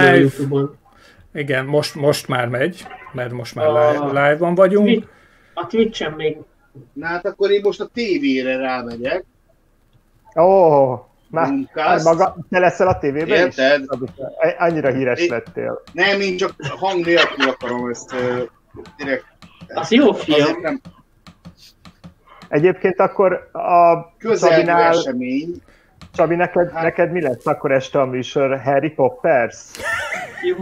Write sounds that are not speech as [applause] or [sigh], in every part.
Live. YouTube-on. Igen, most, most már megy, mert most már A- live, live-ban vagyunk. A Twitch-en még Na hát akkor én most a tévére rámegyek. Ó, már Zoomcast. maga, te leszel a tévében is? Érted? Annyira híres Én- lettél. Nem, én csak hang nélkül akarom ezt ö, direkt. Az jó film. Nem Egyébként akkor a közelgő Szabinál, esemény. Csabi, neked, Hát- neked mi lesz akkor este a műsor? Harry Poppers? Jó.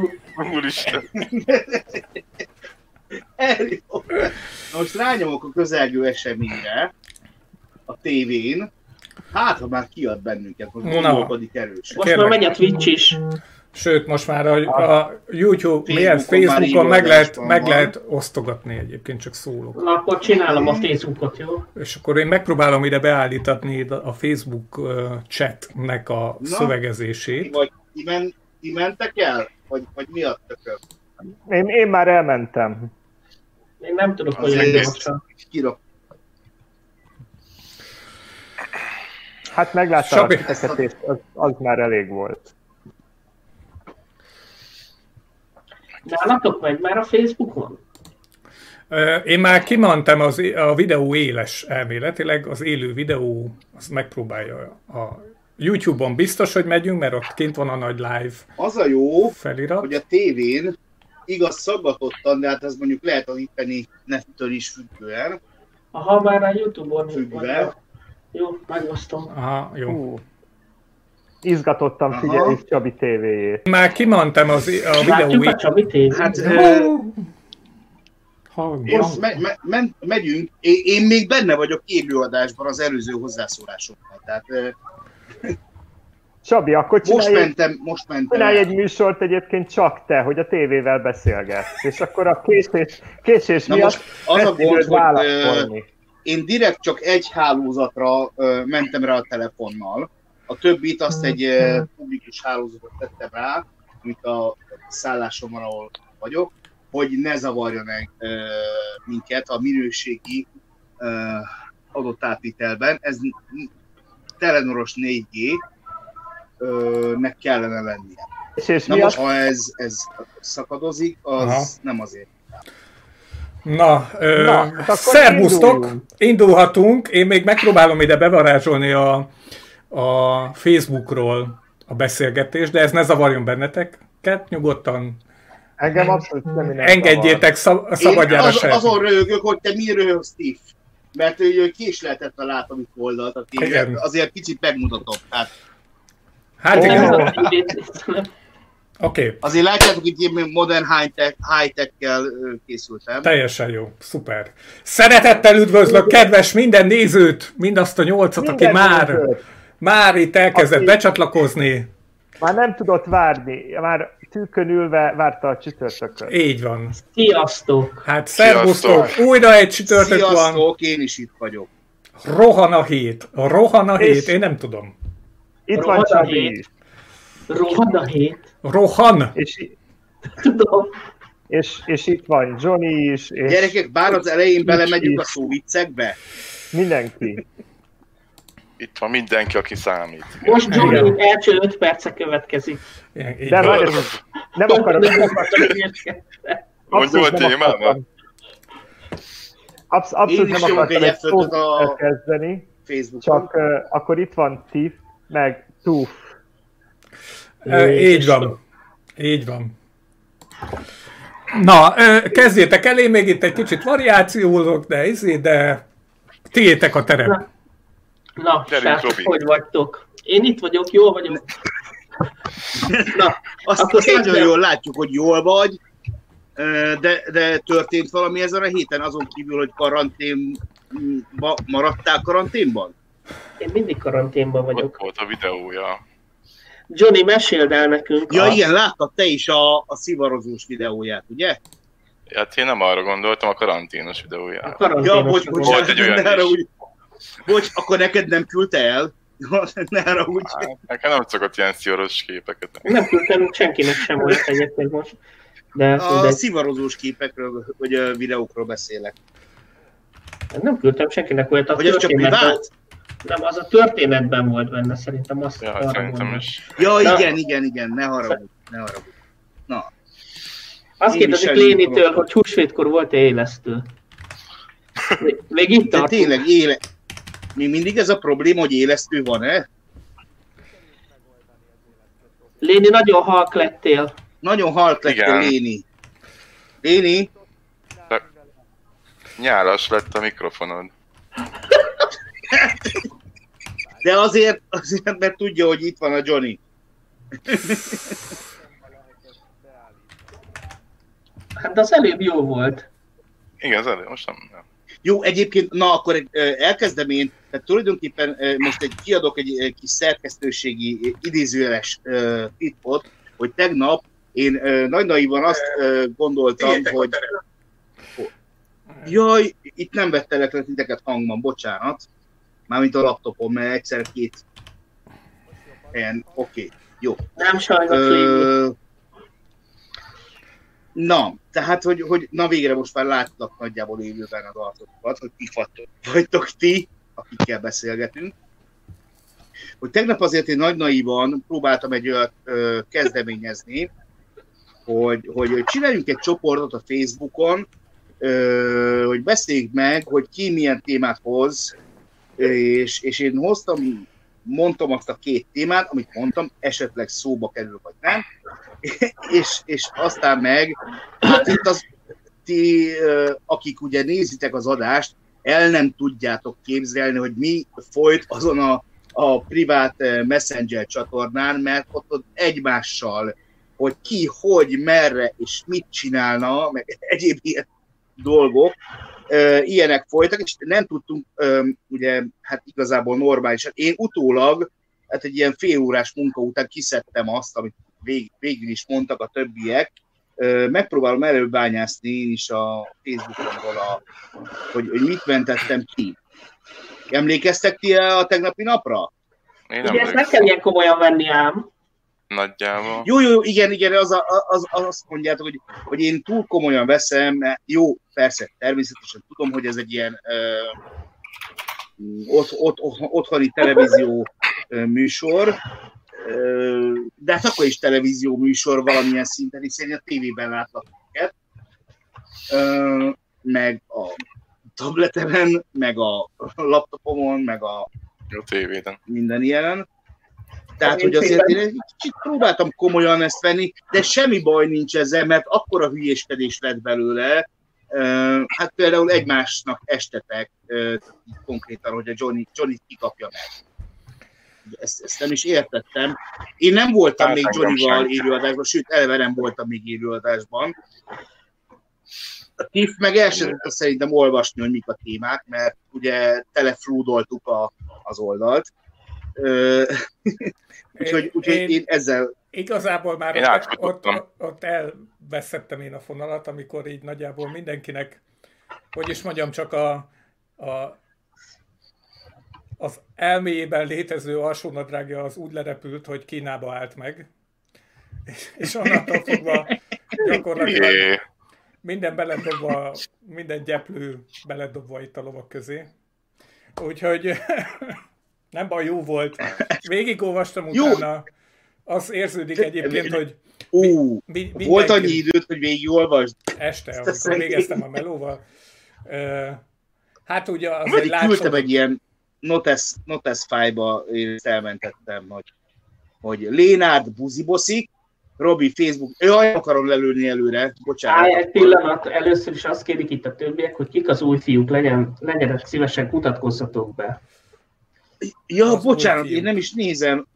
Úristen. Harry Potter. Na Most rányomok a közelgő eseményre a tévén. Hát, ha már kiad bennünket, Na. gondolkodik erősen. Most már megy a Twitch is. Sőt, most már a, a YouTube, milyen Facebookon meg lehet, meg van. lehet osztogatni egyébként, csak szólok. Na, akkor csinálom a Facebookot, jó? És akkor én megpróbálom ide beállítani a Facebook chatnek a Na. szövegezését. Vagy ti, men, ti mentek el? Vagy, vagy mi a tököm? Én, én már elmentem. Én nem tudok, hogy. Kirak. Hát megláttam a és az, az már elég volt. Nálatok megy már a Facebookon? Én már kimondtam az, a videó éles elméletileg, az élő videó, az megpróbálja a YouTube-on biztos, hogy megyünk, mert ott kint van a nagy live Az a jó, felirat. hogy a tévén igaz szaggatottan, de hát ez mondjuk lehet az itteni nettől is függően. Ha már a Youtube-on Függve. Jó, megosztom. Aha, jó. Hú. Izgatottan Aha. figyeljük Csabi tévéjét. Már kimondtam az, a Látjuk videó a Csabi tévét? Hát most me, me, men, megyünk, én, én még benne vagyok élőadásban az előző hozzászólásommal. Tehát Csabi, akkor most csinálj, egy, mentem, most mentem. csinálj egy műsort egyébként csak te, hogy a tévével beszélgetsz. És akkor a késés, késés Na miatt most az a gond, hogy én direkt csak egy hálózatra mentem rá a telefonnal, a többit azt egy ö, publikus hálózatot tettem rá, amit a szállásomon, ahol vagyok, hogy ne zavarjon meg ö, minket a minőségi ö, adott átvitelben. Ez telenoros 4G ö, nek kellene lennie. Késés Na miatt most, ha ez, ez szakadozik, az Aha. nem azért. Na, ö, Na, hát szervusztok, induljunk. indulhatunk. Én még megpróbálom ide bevarázsolni a, a Facebookról a beszélgetést, de ez ne zavarjon benneteket, nyugodtan engem abszolút semmi nem engedjétek szab- szabadjára az, azon röhögök, hogy te mi röhögsz, Steve. Mert ő késleltetve látom itt oldalt a tévét, azért kicsit megmutatom. Hát Hát Ó. igen, oké. Okay. azért látjátok, hogy én modern high-tech, high-tech-kel készültem. Teljesen jó, szuper. Szeretettel üdvözlök kedves minden nézőt, mindazt a nyolcat, aki Minden már, nézőt. Már itt elkezdett Aki- becsatlakozni. Már nem tudott várni, már tűkön ülve várta a csütörtököt. Így van. sziasztok! Hát szervusztok, Sziasztok. újra egy csütörtök van. Sziasztok, én is itt vagyok. Rohan a hét. Rohan a hét, És- én nem tudom. Itt van Csabi. Rohad a hét. Rohan. És, Tudom. és, és itt van Johnny is, és Gyerekek, bár az elején belemegyünk a szóviccekbe. mindenki. Itt van mindenki, aki számít. Most. Johnny első 5 perce következik. Igen, De várj, nem akarok, Nem akarok érteni. Mondj abszolút volt nem témámat. akartam. Absz- abszolút nem akartam egy egy F5-öt szót a- elkezdeni, Facebookon. csak uh, akkor itt van Tiff, meg Tuf. Ö, Így van. Így van. Na, kezdjétek el, én még itt egy kicsit variációzok, de izé, de tiétek a terep. Na, srácok, hogy vagytok? Én itt vagyok, jól vagyok. [laughs] Na, Azt, Akkor nagyon kezdem. jól látjuk, hogy jól vagy, de, de történt valami ezen a héten, azon kívül, hogy karanténba maradtál karanténban? én mindig karanténban Ott vagyok. volt a videója. Johnny, meséld el nekünk. Ja, a- igen, láttad te is a, a szivarozós videóját, ugye? Hát én nem arra gondoltam, a karanténos a videójára. Ja, karanténos bocs, vagyok. bocs, Volt egy olyan is. úgy. Bocs, akkor neked nem küldte el? ne arra úgy. Hát, nekem nem szokott ilyen szivaros képeket. Nem küldtem senkinek sem volt egyébként most. De A mindegy. szivarozós képekről, vagy a videókról beszélek. nem küldtem senkinek olyat. A Vagy ez csak privát? Nem, az a történetben volt benne, szerintem azt Ja, szerintem is. Ja, Na. igen, igen, igen, ne haragudj, ne haragudj. Azt Én kérdezik Lénitől, hogy húsvétkor volt-e élesztő. Még- itt De tartunk. tényleg éle... Még mindig ez a probléma, hogy élesztő van-e? Léni, nagyon halk lettél. Nagyon halk lett Igen. Léni. Léni, Nyálas lett a mikrofonod. de azért, azért, mert tudja, hogy itt van a Johnny. Hát az előbb jó volt. Igen, az elő, most nem. nem. Jó, egyébként, na akkor elkezdem én, tehát tulajdonképpen most egy kiadok egy kis szerkesztőségi idézőjeles titkot, hogy tegnap én nagy naivan azt gondoltam, hogy jaj, itt nem vettelek le titeket hangban, bocsánat, mármint a laptopon, mert egyszer két helyen, oké, jó. Nem sajnos. Ö, na, tehát, hogy, hogy na végre most már láttak nagyjából élőben az arcokat, hogy ti fattok vagytok ti, akikkel beszélgetünk. Hogy tegnap azért én nagy naivan próbáltam egy olyat ö, kezdeményezni, hogy, hogy csináljunk egy csoportot a Facebookon, ö, hogy beszéljük meg, hogy ki milyen témát hoz, és, és én hoztam, mondtam azt a két témát, amit mondtam, esetleg szóba kerül, vagy nem, [laughs] és, és aztán meg, hát itt az, ti, akik ugye nézitek az adást, el nem tudjátok képzelni, hogy mi folyt azon a, a privát messenger csatornán, mert ott, ott egymással, hogy ki, hogy, merre és mit csinálna, meg egyéb ilyen dolgok, ilyenek folytak, és nem tudtunk ö, ugye, hát igazából normálisan. Én utólag, hát egy ilyen félórás munka után kiszedtem azt, amit vég, végül is mondtak a többiek, Ö, megpróbálom előbányászni én is a Facebookomról, a, hogy, hogy mit mentettem ki. Emlékeztek ti a tegnapi napra? Én Ugye ezt nem kell ilyen komolyan venni ám. Nagyjából. Jó, jó, igen, igen, az, a, az, az azt mondjátok, hogy, hogy én túl komolyan veszem, mert jó, persze, természetesen tudom, hogy ez egy ilyen ö, ott, ott, ott, otthoni televízió műsor, ö, de hát akkor is televízió műsor valamilyen szinten, hiszen a tévében látlak ö, meg a tabletemen, meg a laptopomon, meg a A tévéden. minden ilyenen. Tehát, hogy azért én egy kicsit próbáltam komolyan ezt venni, de semmi baj nincs ezzel, mert akkora hülyéskedés lett belőle, hát például egymásnak estetek konkrétan, hogy a Johnny, Johnny kikapja meg. Ezt, ezt nem is értettem. Én nem voltam Hát még Johnnyval élőadásban, sőt, eleve nem voltam még élőadásban. A Tiff meg el sem tudta szerintem olvasni, hogy mik a témák, mert ugye teleflúdoltuk a, az oldalt. Úgyhogy, úgyhogy Én- én ezzel Igazából már Én ott, ott, ott elveszettem én a fonalat, amikor így nagyjából mindenkinek, hogy is mondjam, csak a, a az elméjében létező alsónadrágja az úgy lerepült, hogy Kínába állt meg. És, onnantól fogva gyakorlatilag minden beledobva, minden gyeplő beledobva itt a lovak közé. Úgyhogy nem baj, jó volt. [laughs] Végigolvastam Jó. utána. Az érződik egyébként, hogy Ú, mi, volt annyi mindenki- időt, hogy végigolvasd. este, Ezt amikor végeztem a melóval. Hát ugye azért Pedig küldtem látszom, egy ilyen notes, notes fájba, én ezt elmentettem, hogy, hogy Lénárd buziboszik, Robi Facebook, jaj, akarom lelőni előre, bocsánat. Állj egy pillanat, először is azt kérik itt a többiek, hogy kik az új fiúk, legyen, legyenek szívesen, mutatkozzatok be. Ja, Az bocsánat, én nem is nézem.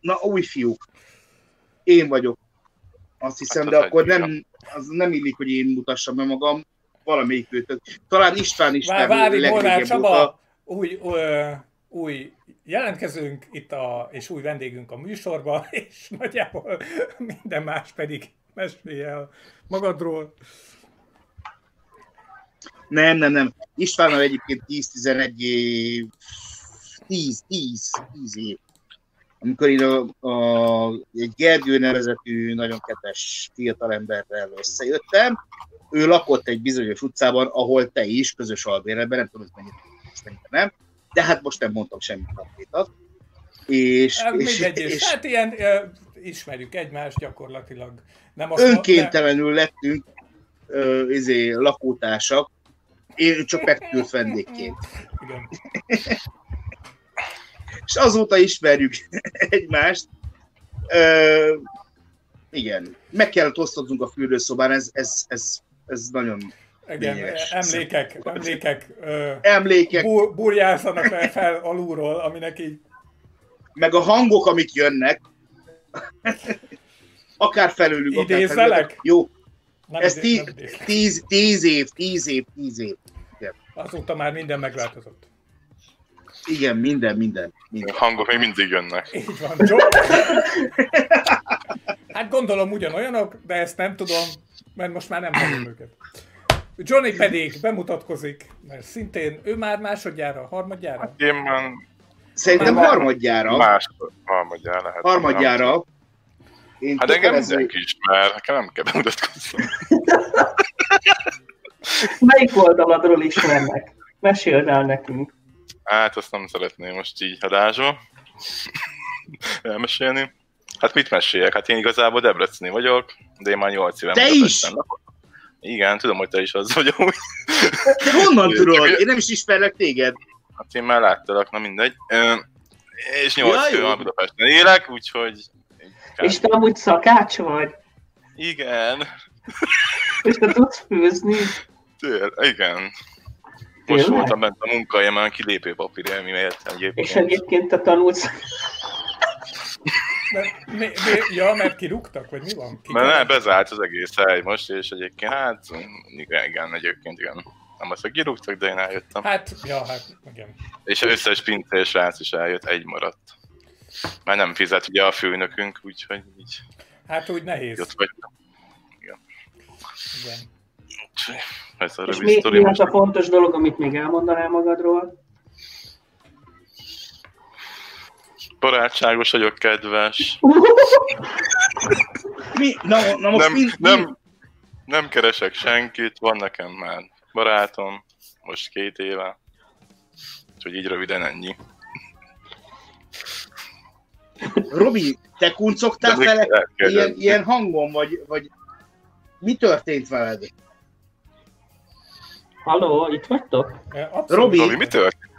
Na, új fiúk. Én vagyok. Azt hiszem, Hát de az akkor egy nem, az nem illik, hogy én mutassam be magam. Valamelyik őtök. Talán István is Vár, nem várj, Molnár Csaba, óta. új, ö, új jelentkezünk itt a, és új vendégünk a műsorba, [laughs] és nagyjából minden más pedig mesélj el magadról. Nem, nem, nem. Istvánnal egyébként 10-11 év, 10, 10, 10 év. Amikor én a, a, egy Gergő nevezetű, nagyon kedves fiatalemberrel összejöttem, ő lakott egy bizonyos utcában, ahol te is, közös albérletben, nem tudom, hogy mennyire, most nem, de hát most nem mondtam semmit konkrétat. És, Hát és, és, és, hát ilyen, ö, ismerjük egymást gyakorlatilag. Nem azt Önkéntelenül lettünk ö, izé, lakótársak, én csak megküldött vendégként. Igen. [laughs] És azóta ismerjük [laughs] egymást. Ö, igen, meg kellett osztodnunk a fürdőszobán, ez, ez, ez, ez nagyon Igen, Lényeges. emlékek, emlékek ö, emlékek, bur, burjázzanak fel, fel alulról, aminek így meg a hangok, amik jönnek, [laughs] akár felőlük, akár felőlük. Jó, nem, ez idé- tí, nem idézlek. tíz, tíz év, tíz év, tíz év. Azóta már minden megváltozott. Igen, minden, minden. minden. A hangok még mindig jönnek. Így van, John. Hát gondolom ugyanolyanok, de ezt nem tudom, mert most már nem hallom őket. Johnny pedig bemutatkozik, mert szintén ő már másodjára, harmadjára. Én már Szerintem Már- harmadjára, más harmadjára lehet. harmadjára. Én Hát engem kötelező- mindenki ismer, nekem nem kell bemutatkoznom. Melyik oldaladról ismernek? Meséld el nekünk. Hát azt nem szeretném most így adásba [laughs] elmesélni. Hát mit meséljek? Hát én igazából Debreceni vagyok, de én már 8 éve Te is? Igen, tudom, hogy te is az vagy amúgy. De honnan [laughs] tudod? Én nem is ismerlek téged. Hát én már láttalak, na mindegy. És 8 Ja, éve már Budapesten élek, úgyhogy... És te amúgy szakács vagy? Igen, És te tudsz főzni? tél, igen. Most Tényleg? voltam bent a munkahelyemen, kilépő papír, mi értem egyébként. És egyébként te tanulsz. Mi, mi, ja, mert kirúgtak, vagy mi van? Ki Mert nem, bezárt az egész hely most, és egyébként hát, igen, igen, egyébként igen. Nem azt, hogy kirúgtak, de én eljöttem. Hát, ja, hát, igen. És az összes pincés srác is eljött, egy maradt. Már nem fizet ugye a főnökünk, úgyhogy így Hát úgy nehéz. ott vagyok. Igen. Úgyhogy Ez a És mi, mi az a fontos dolog, amit még elmondanál magadról? Barátságos vagyok, kedves. [laughs] Mi? Na, na most Nem, mi, nem, nem keresek senkit, van nekem már barátom, most két éve. Úgyhogy így röviden ennyi. Robi, te kuncogtál De fele ilyen, ilyen hangon, vagy, vagy mi történt veled? Halló, itt vagytok? Abszolút. Robi, Robi, mi történt?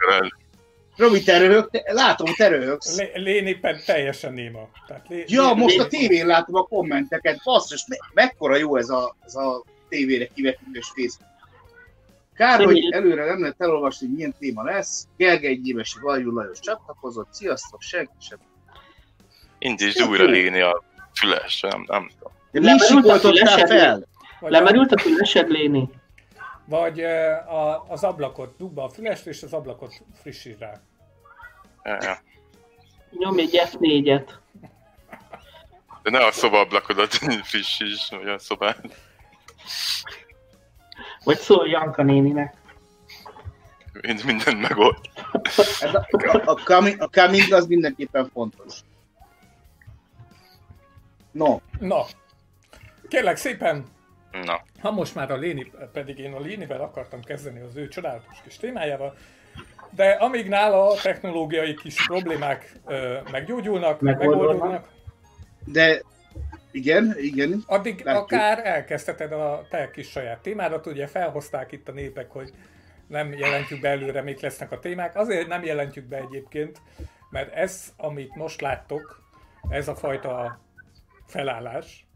Robi, te röhög, látom, te röhögsz. Lé, teljesen néma. Tehát lé, Ja, Lé- most a tévén látom a kommenteket. Basszus, me- mekkora jó ez a, ez a tévére kivetítős Facebook. Kár, hogy előre nem lehet elolvasni, hogy milyen téma lesz. Gergely Gyémesi Vajjú Lajos csatlakozott. Sziasztok, senki sem. Indítsd újra léni a füles, nem, nem tudom. Mi Lemerült a sikoltottál fel? Lemerült a fülesed, Léni? Vagy a, az ablakot, dugd a fülest, és az ablakot frissítsd rá. Ja. Nyomj egy F4-et. De ne a szobablakodat [laughs] frissíts, vagy a szobát. Vagy szólj Janka néninek. Mind, mindent megold. Ez a, a, a, coming, a coming az mindenképpen fontos. No, Na, kérlek szépen, Na, ha most már a Léni, pedig én a Lénivel akartam kezdeni az ő csodálatos kis témájával, de amíg nála a technológiai kis problémák ö, meggyógyulnak, Megoldódnak. de igen, igen. addig Látjuk. akár elkezdheted a te kis saját témádat, ugye felhozták itt a népek, hogy nem jelentjük be előre, mik lesznek a témák. Azért nem jelentjük be egyébként, mert ez, amit most láttok, ez a fajta felállás,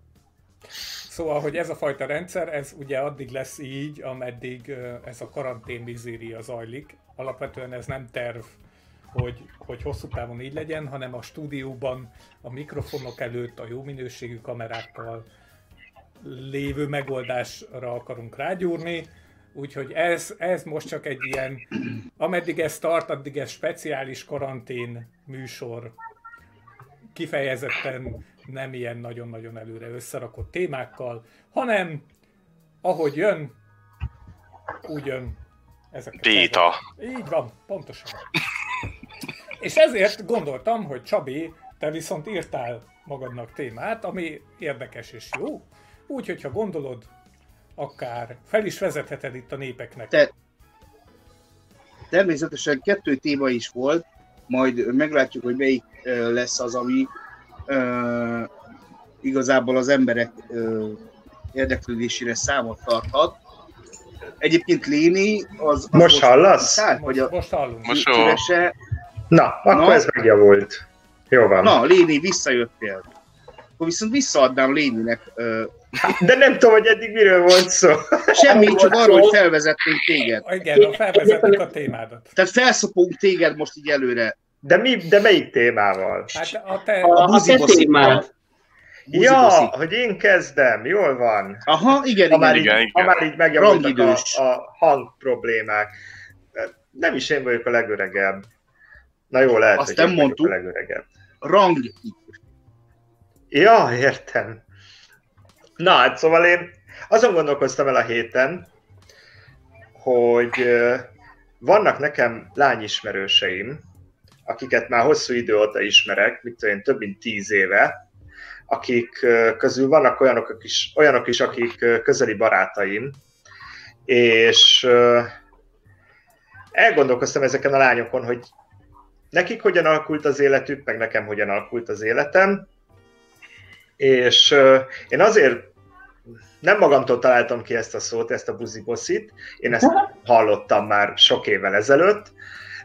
Szóval, hogy ez a fajta rendszer, ez ugye addig lesz így, ameddig ez a karantén mizéria zajlik. Alapvetően ez nem terv, hogy, hogy hosszú távon így legyen, hanem a stúdióban, a mikrofonok előtt, a jó minőségű kamerákkal lévő megoldásra akarunk rágyúrni. Úgyhogy ez, ez most csak egy ilyen, ameddig ez tart, addig ez speciális karantén műsor, kifejezetten nem ilyen nagyon-nagyon előre összerakott témákkal, hanem ahogy jön, úgy jön. Ezek béta. Így van, pontosan. És ezért gondoltam, hogy Csabi, te viszont írtál magadnak témát, ami érdekes és jó, úgyhogy ha gondolod, akár fel is vezetheted itt a népeknek. Te- Természetesen kettő téma is volt, majd meglátjuk, hogy melyik lesz az, ami igazából az emberek ö, érdeklődésére számot tarthat. Egyébként Léni az... az Most hallasz? Vagy Most, a most hallunk. Most szívese... Na, akkor Na. ez megjavult. Jó van. Na, Léni, visszajöttél. Akkor viszont visszaadnám Léninek. Ö, De nem tudom, hogy eddig miről volt szó. semmi, csak arról, hogy felvezetnénk téged. Igen, felvezettük a témádat. Tehát felszopunk téged most így előre. De, mi, de melyik témával? Hát a te... A, a te témád. Ja, hogy én kezdem, jól van. Aha, igen, Ha igen. már, igen, így, igen. ha már így megjavultak a, Rangidős. a hang problémák. Nem is én vagyok a legöregebb. Na jó, lehet, Azt hogy nem én vagyok mondtuk. a legöregebb. Rang. Ja, értem. Na hát szóval én azon gondolkoztam el a héten, hogy vannak nekem lányismerőseim, akiket már hosszú idő óta ismerek, mit tudom én, több mint tíz éve, akik közül vannak olyanok is, olyanok is akik közeli barátaim, és elgondolkoztam ezeken a lányokon, hogy nekik hogyan alakult az életük, meg nekem hogyan alakult az életem, és én azért nem magamtól találtam ki ezt a szót, ezt a buziboszit, én ezt [laughs] hallottam már sok évvel ezelőtt.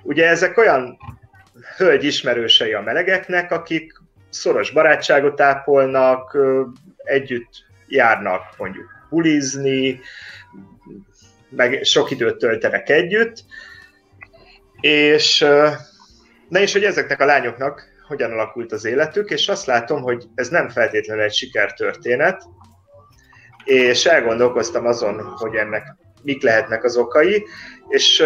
Ugye ezek olyan hölgy ismerősei a melegeknek, akik szoros barátságot ápolnak, együtt járnak mondjuk bulizni, meg sok időt töltenek együtt, és na és hogy ezeknek a lányoknak hogyan alakult az életük, és azt látom, hogy ez nem feltétlenül egy sikertörténet, és elgondolkoztam azon, hogy ennek mik lehetnek az okai, és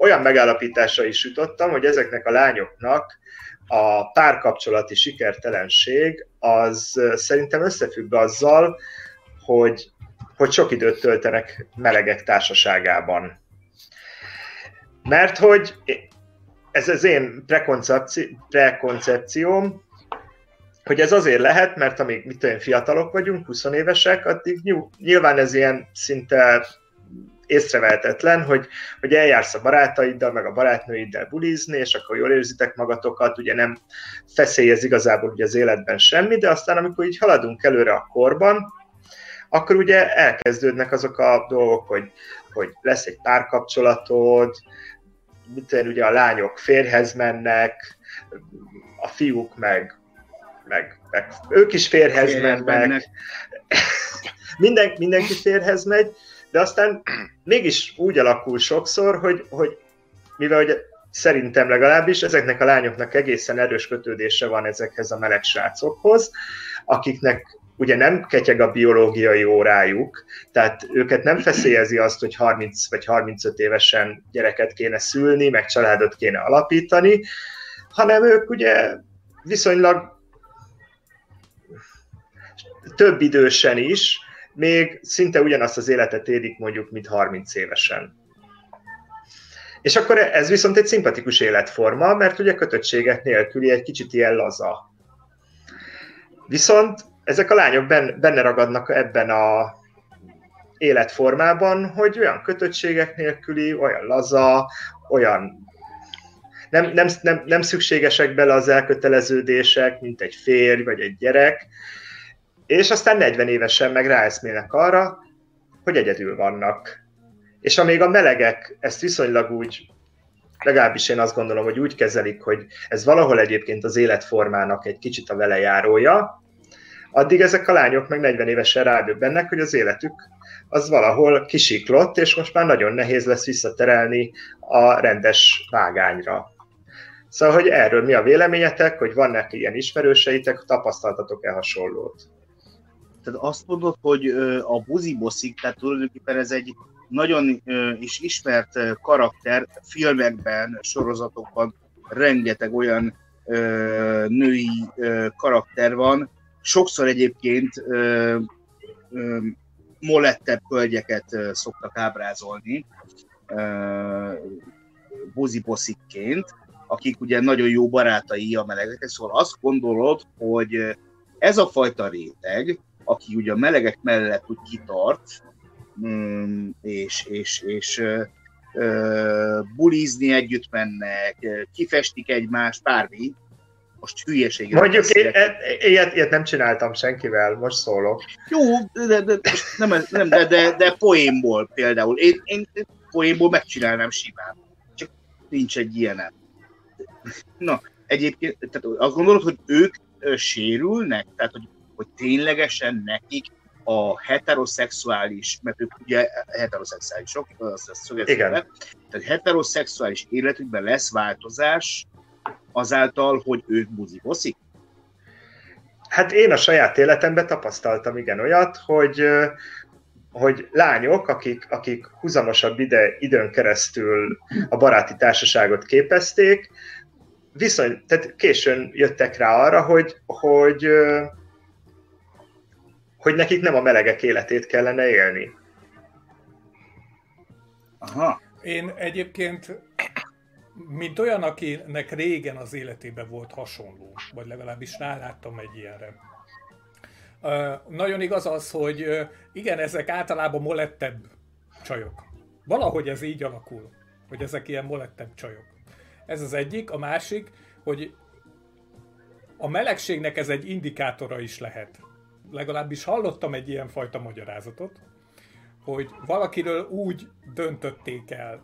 olyan megállapításra is jutottam, hogy ezeknek a lányoknak a párkapcsolati sikertelenség az szerintem összefügg azzal, hogy, hogy sok időt töltenek melegek társaságában. Mert hogy ez az én prekoncepci- prekoncepcióm, hogy ez azért lehet, mert amíg mit én, fiatalok vagyunk, 20 évesek, addig nyilv- nyilván ez ilyen szinte észrevehetetlen, hogy, hogy eljársz a barátaiddal, meg a barátnőiddel bulizni, és akkor jól érzitek magatokat, ugye nem feszélyez igazából ugye az életben semmi, de aztán amikor így haladunk előre a korban, akkor ugye elkezdődnek azok a dolgok, hogy, hogy lesz egy párkapcsolatod, mit ugye a lányok férhez mennek, a fiúk meg, meg, meg ők is férhez, Férhez mennek, mennek. [laughs] Minden, mindenki férhez megy, de aztán mégis úgy alakul sokszor, hogy, hogy mivel hogy szerintem legalábbis ezeknek a lányoknak egészen erős kötődése van ezekhez a meleg srácokhoz, akiknek ugye nem ketyeg a biológiai órájuk, tehát őket nem feszélyezi azt, hogy 30 vagy 35 évesen gyereket kéne szülni, meg családot kéne alapítani, hanem ők ugye viszonylag több idősen is, még szinte ugyanazt az életet élik mondjuk, mint 30 évesen. És akkor ez viszont egy szimpatikus életforma, mert ugye kötöttségek nélküli egy kicsit ilyen laza. Viszont ezek a lányok benne ragadnak ebben a életformában, hogy olyan kötöttségek nélküli, olyan laza, olyan nem, nem, nem, nem szükségesek bele az elköteleződések, mint egy férj vagy egy gyerek, és aztán 40 évesen meg ráeszmélnek arra, hogy egyedül vannak. És amíg a melegek ezt viszonylag úgy, legalábbis én azt gondolom, hogy úgy kezelik, hogy ez valahol egyébként az életformának egy kicsit a velejárója, addig ezek a lányok meg 40 évesen rádöbbennek, hogy az életük az valahol kisiklott, és most már nagyon nehéz lesz visszaterelni a rendes vágányra. Szóval, hogy erről mi a véleményetek, hogy vannak ilyen ismerőseitek, tapasztaltatok-e hasonlót? Tehát azt mondod, hogy a buziboszik, tehát tulajdonképpen ez egy nagyon is ismert karakter, filmekben, sorozatokban rengeteg olyan női karakter van, sokszor egyébként molettebb hölgyeket szoktak ábrázolni buziboszikként, akik ugye nagyon jó barátai a melegeknek, szóval azt gondolod, hogy ez a fajta réteg, aki ugye a melegek mellett úgy kitart, és, és, és bulizni együtt mennek, kifestik egymást, bármi, most hülyeség. Mondjuk én, e- ilyet, ilyet nem csináltam senkivel, most szólok. Jó, de, de, nem, nem, de, de, de poénból például. Én, én poénból megcsinálnám simán. Csak nincs egy ilyenem. Na, egyébként, tehát azt gondolod, hogy ők sérülnek? Tehát, hogy, hogy ténylegesen nekik a heteroszexuális, mert ők ugye heteroszexuálisok, az a szögezzük le, tehát heteroszexuális életükben lesz változás azáltal, hogy ők buziboszik? Hát én a saját életemben tapasztaltam igen olyat, hogy hogy lányok, akik, akik húzamosabb ide, időn keresztül a baráti társaságot képezték, viszony, tehát későn jöttek rá arra, hogy, hogy, hogy nekik nem a melegek életét kellene élni. Aha. Én egyébként, mint olyan, akinek régen az életében volt hasonló, vagy legalábbis ráláttam egy ilyenre. Uh, nagyon igaz az, hogy uh, igen, ezek általában molettebb csajok. Valahogy ez így alakul, hogy ezek ilyen molettebb csajok. Ez az egyik. A másik, hogy a melegségnek ez egy indikátora is lehet. Legalábbis hallottam egy ilyen fajta magyarázatot, hogy valakiről úgy döntötték el,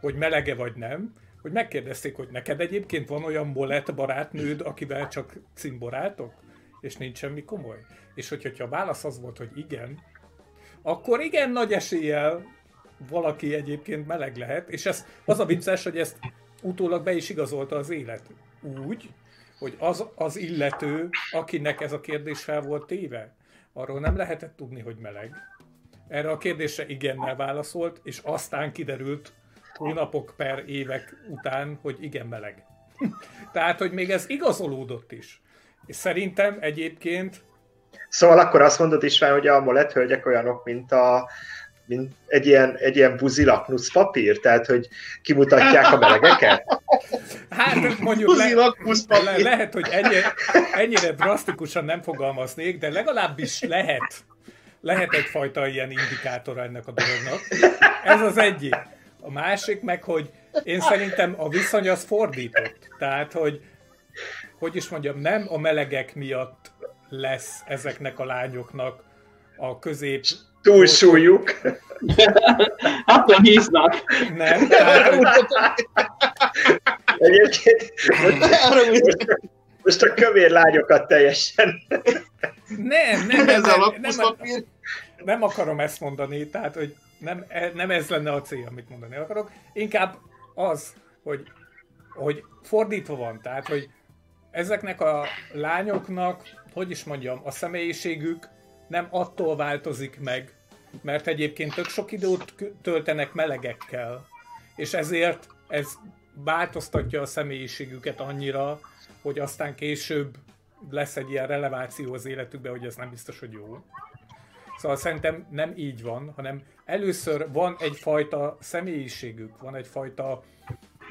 hogy melege vagy nem, hogy megkérdezték, hogy neked egyébként van olyan molett barátnőd, akivel csak cimborátok, és nincs semmi komoly. És hogyha a válasz az volt, hogy igen, akkor igen nagy eséllyel valaki egyébként meleg lehet, és ez az a vicces, hogy ezt utólag be is igazolta az élet. Úgy, hogy az, az illető, akinek ez a kérdés fel volt téve, arról nem lehetett tudni, hogy meleg. Erre a kérdésre igennel válaszolt, és aztán kiderült hónapok per évek után, hogy igen meleg. [laughs] Tehát, hogy még ez igazolódott is. És szerintem egyébként... Szóval akkor azt mondod is hogy a molett hölgyek olyanok, mint a mint egy ilyen, egy ilyen buzi laknusz papír, tehát hogy kimutatják a melegeket? [laughs] Hát mondjuk le, le, lehet, hogy ennyire, ennyire drasztikusan nem fogalmaznék, de legalábbis lehet, lehet egyfajta ilyen indikátor ennek a dolognak. Ez az egyik. A másik meg, hogy én szerintem a viszony az fordított. Tehát, hogy hogy is mondjam, nem a melegek miatt lesz ezeknek a lányoknak a közép túlsúlyuk. [laughs] Attól híznak. Nem, tehát, Egyébként most, most a kövér lányokat teljesen. Nem, nem, Ez nem, a nem, nem akarom ezt mondani, tehát hogy nem, nem ez lenne a cél, amit mondani akarok. Inkább az, hogy, hogy fordítva van, tehát hogy ezeknek a lányoknak, hogy is mondjam, a személyiségük nem attól változik meg, mert egyébként tök sok időt töltenek melegekkel, és ezért ez változtatja a személyiségüket annyira, hogy aztán később lesz egy ilyen releváció az életükbe, hogy ez nem biztos, hogy jó. Szóval szerintem nem így van, hanem először van egyfajta személyiségük, van egyfajta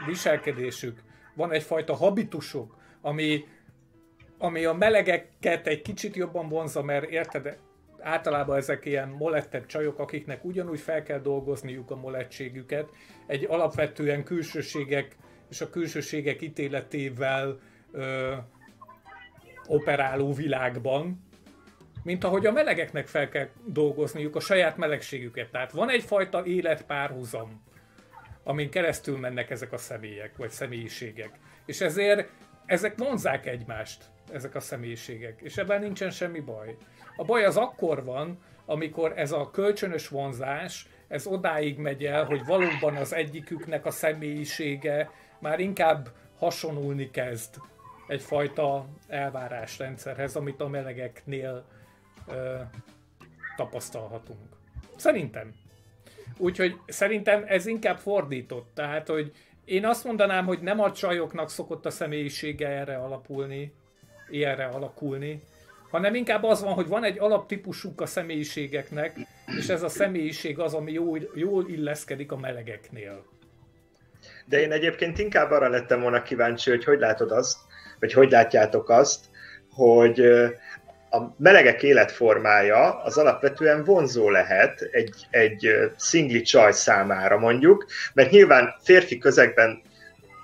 viselkedésük, van egyfajta habitusuk, ami, ami a melegeket egy kicsit jobban vonza, mert érted, általában ezek ilyen molettebb csajok, akiknek ugyanúgy fel kell dolgozniuk a molettségüket, egy alapvetően külsőségek és a külsőségek ítéletével ö, operáló világban, mint ahogy a melegeknek fel kell dolgozniuk a saját melegségüket. Tehát van egyfajta életpárhuzam, amin keresztül mennek ezek a személyek, vagy személyiségek. És ezért ezek vonzák egymást, ezek a személyiségek, és ebben nincsen semmi baj. A baj az akkor van, amikor ez a kölcsönös vonzás, ez odáig megy el, hogy valóban az egyiküknek a személyisége már inkább hasonulni kezd egyfajta elvárásrendszerhez, amit a melegeknél ö, tapasztalhatunk. Szerintem. Úgyhogy szerintem ez inkább fordított. Tehát, hogy én azt mondanám, hogy nem a csajoknak szokott a személyisége erre alapulni, ilyenre alakulni, hanem inkább az van, hogy van egy alaptípusuk a személyiségeknek, és ez a személyiség az, ami jól, jól illeszkedik a melegeknél. De én egyébként inkább arra lettem volna kíváncsi, hogy hogy látod azt, vagy hogy látjátok azt, hogy a melegek életformája az alapvetően vonzó lehet egy, egy szingli csaj számára mondjuk, mert nyilván férfi közegben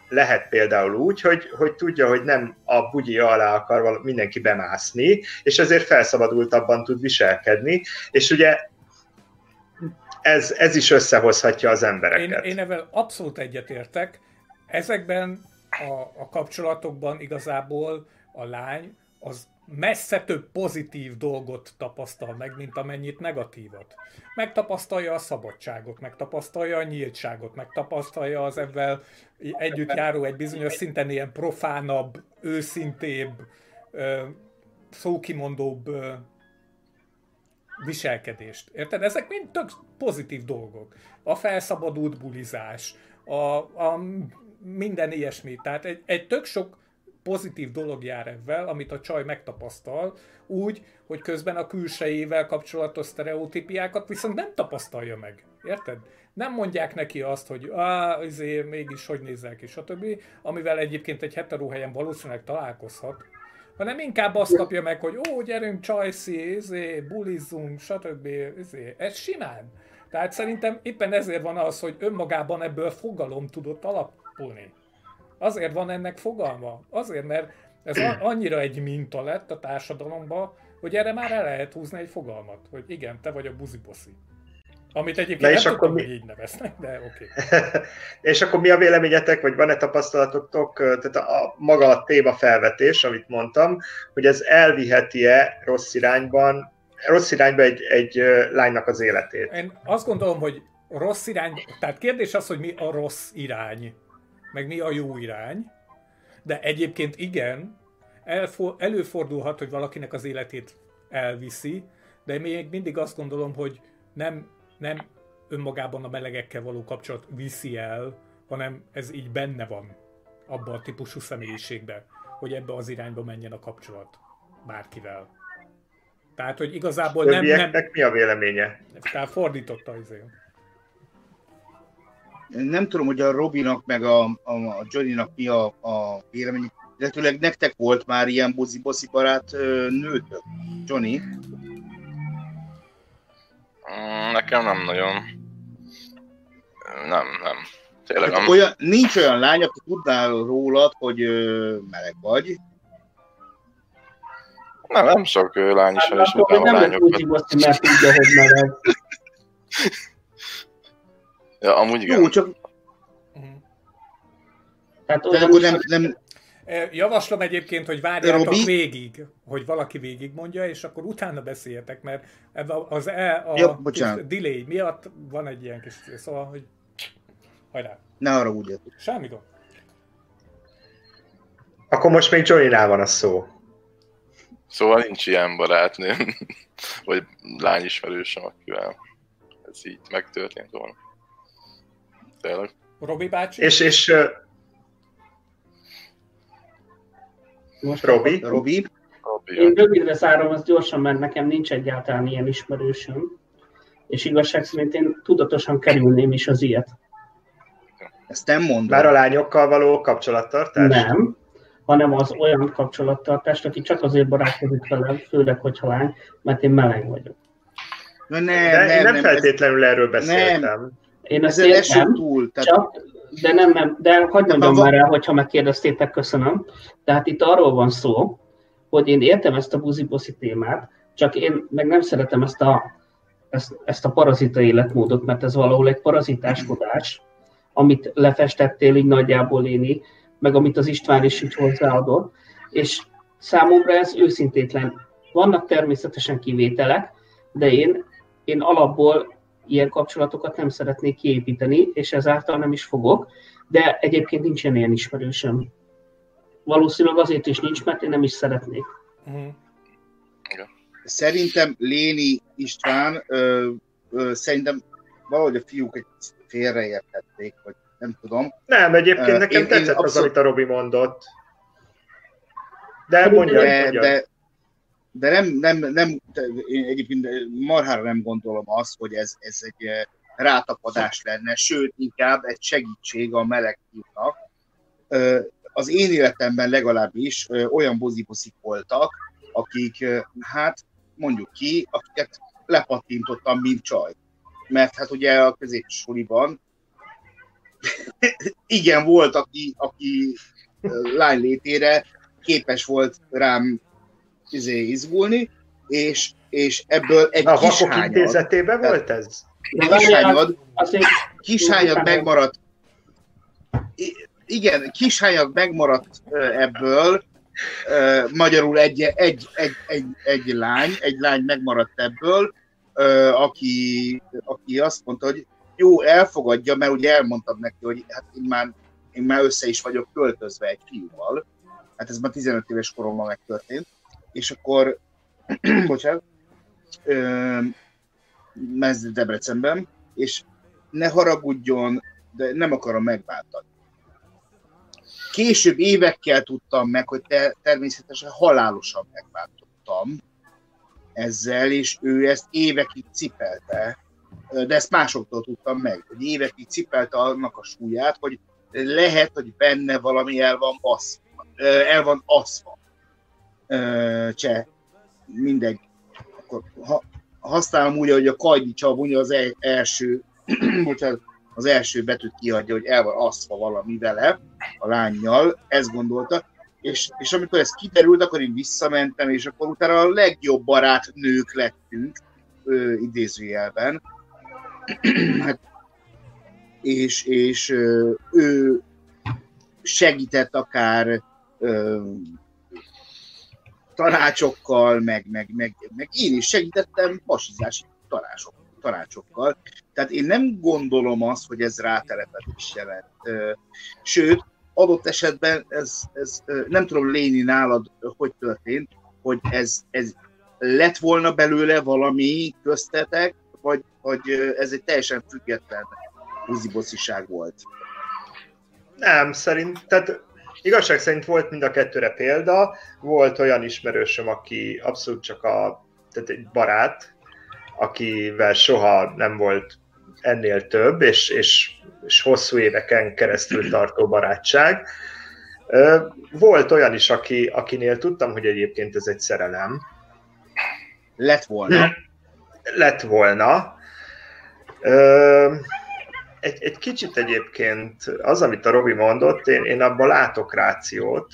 lehet például úgy, hogy, hogy tudja, hogy nem a bugyi alá akar mindenki bemászni, és ezért felszabadultabban tud viselkedni, és ugye ez, ez is összehozhatja az embereket. Én, én ebben abszolút egyetértek. Ezekben a, a kapcsolatokban igazából a lány az messze több pozitív dolgot tapasztal meg, mint amennyit negatívat. Megtapasztalja a szabadságot, megtapasztalja a nyíltságot, megtapasztalja az ebben együtt járó egy bizonyos szinten ilyen profánabb, őszintébb, szókimondóbb viselkedést. Érted? Ezek mind tök pozitív dolgok. A felszabadult bulizás, a, a minden ilyesmi. Tehát egy, egy tök sok pozitív dolog jár ebben, amit a csaj megtapasztal, úgy, hogy közben a külsejével kapcsolatos sztereotípiákat viszont nem tapasztalja meg. Érted? Nem mondják neki azt, hogy á, izé, mégis hogy nézel ki, stb. Amivel egyébként egy heteróhelyen valószínűleg találkozhat, hanem inkább azt kapja meg, hogy ó, gyerünk csajszi, izé, bulizzunk, stb. Izé. Ez simán. Tehát szerintem éppen ezért van az, hogy önmagában ebből fogalom tudott alapulni. Azért van ennek fogalma. Azért, mert ez annyira egy minta lett a társadalomban, hogy erre már el lehet húzni egy fogalmat, hogy igen, te vagy a buziposzi. Amit egyébként és nem akkor tudom, mi... hogy így neveznek, de oké. Okay. [laughs] és akkor mi a véleményetek, vagy van-e tapasztalatotok, tehát a, a maga a téma felvetés, amit mondtam, hogy ez elviheti-e rossz irányban, rossz irányba egy, egy lánynak az életét? Én azt gondolom, hogy rossz irány, tehát kérdés az, hogy mi a rossz irány meg mi a jó irány, de egyébként igen, elfor, előfordulhat, hogy valakinek az életét elviszi, de még mindig azt gondolom, hogy nem, nem önmagában a melegekkel való kapcsolat viszi el, hanem ez így benne van abban a típusú személyiségben, hogy ebbe az irányba menjen a kapcsolat bárkivel. Tehát, hogy igazából nem... nem mi a véleménye? Tehát fordította azért nem tudom, hogy a Robinak meg a, a, a Johnnynak mi a, a vélemény, illetőleg nektek volt már ilyen buzi-boszi barát nőtök, Johnny? Mm, nekem nem nagyon. Nem, nem. Tényleg hát olyan, nincs olyan lány, aki tudnál rólad, hogy ö, meleg vagy. Nem, nem sok lány is hát, a lányokat. Nem tudja, hogy meleg. [laughs] Ja, amúgy igen. Jó, csak... Tehát De akkor nem, nem... Javaslom egyébként, hogy várjátok Robi? végig, hogy valaki végig mondja, és akkor utána beszéljetek, mert az e, a ja, delay miatt van egy ilyen kis, szóval, hogy hajrá. Ne arra úgy Semmi gond. Akkor most még johnny van a szó. Szóval nincs ilyen barátnőm, [laughs] vagy lányismerősöm, akivel ez így megtörtént volna. Tényleg. Robi bácsi? És, és uh, Most Robi? Robi? Én rövidre zárom, az gyorsan, mert nekem nincs egyáltalán ilyen ismerősöm. És igazság szerint én tudatosan kerülném is az ilyet. Ezt nem mondom. Már a lányokkal való kapcsolattartás? Nem, hanem az olyan kapcsolattartást, aki csak azért barátkozik velem, főleg, hogyha lány, mert én meleg vagyok. Na nem, De nem, én nem, nem feltétlenül ez... erről beszéltem. Nem. Én ezt értem, túl, tehát... csak, de nem, nem, de hagyd mondjam már el, hogyha megkérdeztétek, köszönöm. Tehát itt arról van szó, hogy én értem ezt a buzi témát, csak én meg nem szeretem ezt a, ezt, ezt a parazita életmódot, mert ez valahol egy parazitáskodás, amit lefestettél így nagyjából éni, meg amit az István is így hozzáadott, és számomra ez őszintétlen. Vannak természetesen kivételek, de én, én alapból ilyen kapcsolatokat nem szeretnék kiépíteni, és ezáltal nem is fogok, de egyébként nincsen ilyen ismerősöm. Valószínűleg azért is nincs, mert én nem is szeretnék. Uh-huh. Szerintem Léni István, ö, ö, szerintem valahogy a fiúk egy félreértették, vagy nem tudom. Nem, egyébként nekem én, tetszett én abszolút... az, amit a Robi mondott. De mondja, de, mondja. De, de nem, nem, nem én egyébként marhára nem gondolom azt, hogy ez, ez egy eh, rátapadás lenne, sőt, inkább egy segítség a meleg fiúknak. Az én életemben legalábbis olyan boziboszik voltak, akik, hát mondjuk ki, akiket lepattintottam, mint csaj. Mert hát ugye a középsuliban [laughs] igen, volt, aki, aki lány létére képes volt rám izé, izgulni, és, és ebből egy Na, kis hányad. intézetében volt ez? Kishányad, kishányad megmaradt. Igen, kishányad megmaradt ebből, magyarul egy, egy, egy, egy, egy lány, egy lány megmaradt ebből, aki, aki azt mondta, hogy jó, elfogadja, mert ugye elmondtam neki, hogy hát én már, én már össze is vagyok költözve egy fiúval, hát ez már 15 éves koromban megtörtént, és akkor, [clears throat] bocsánat, ez Debrecenben, és ne haragudjon, de nem akarom megváltani. Később évekkel tudtam meg, hogy te, természetesen halálosan megváltottam ezzel, és ő ezt évekig cipelte, de ezt másoktól tudtam meg, hogy évekig cipelte annak a súlyát, hogy lehet, hogy benne valami el van baszva, el van aszva. Cseh, mindegy. Akkor ha, használom úgy, hogy a Kajdi Csaba az e- első, [clears throat] bocsánat, az első betűt kiadja, hogy el van aszva valami vele, a lányjal, ezt gondolta, és, és amikor ez kiderült, akkor én visszamentem, és akkor utána a legjobb barát nők lettünk, ö, idézőjelben, [clears throat] hát, és, és ö, ő segített akár ö, tanácsokkal, meg, meg, meg, meg én is segítettem pasizási tanácsok, tanácsokkal. Tehát én nem gondolom azt, hogy ez rátelepedés jelent. Sőt, adott esetben ez, ez nem tudom léni nálad, hogy történt, hogy ez, ez lett volna belőle valami köztetek, vagy, vagy ez egy teljesen független húzibosziság volt? Nem, szerint, tehát igazság szerint volt mind a kettőre példa, volt olyan ismerősöm, aki abszolút csak a, tehát egy barát, akivel soha nem volt ennél több, és, és, és hosszú éveken keresztül tartó barátság. Volt olyan is, aki, akinél tudtam, hogy egyébként ez egy szerelem. Lett volna. Lett volna. Egy, egy kicsit egyébként az, amit a Robi mondott, én, én abban látok rációt,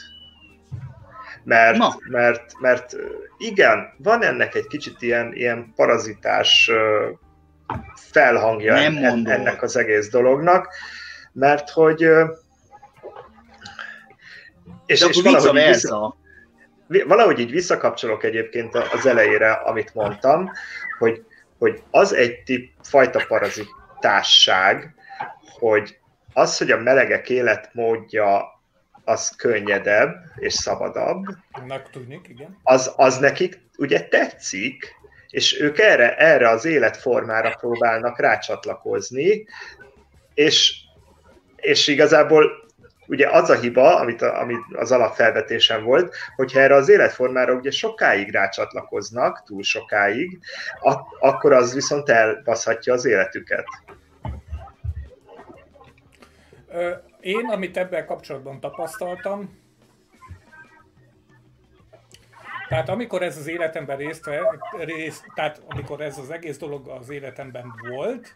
mert, mert, mert igen, van ennek egy kicsit ilyen, ilyen parazitás felhangja Nem en, ennek az egész dolognak, mert hogy és, és valahogy, így vissza, valahogy így visszakapcsolok egyébként az elejére, amit mondtam, hogy, hogy az egy tip, fajta parazitásság, hogy az, hogy a melegek életmódja az könnyedebb és szabadabb. Megtudnik, igen. Az, az nekik ugye tetszik, és ők erre, erre az életformára próbálnak rácsatlakozni, és, és igazából ugye az a hiba, amit, a, amit az alapfelvetésem volt, hogyha erre az életformára ugye sokáig rácsatlakoznak, túl sokáig, ak- akkor az viszont elbaszhatja az életüket. Én, amit ebben kapcsolatban tapasztaltam, tehát amikor ez az életemben részt, részt, tehát amikor ez az egész dolog az életemben volt,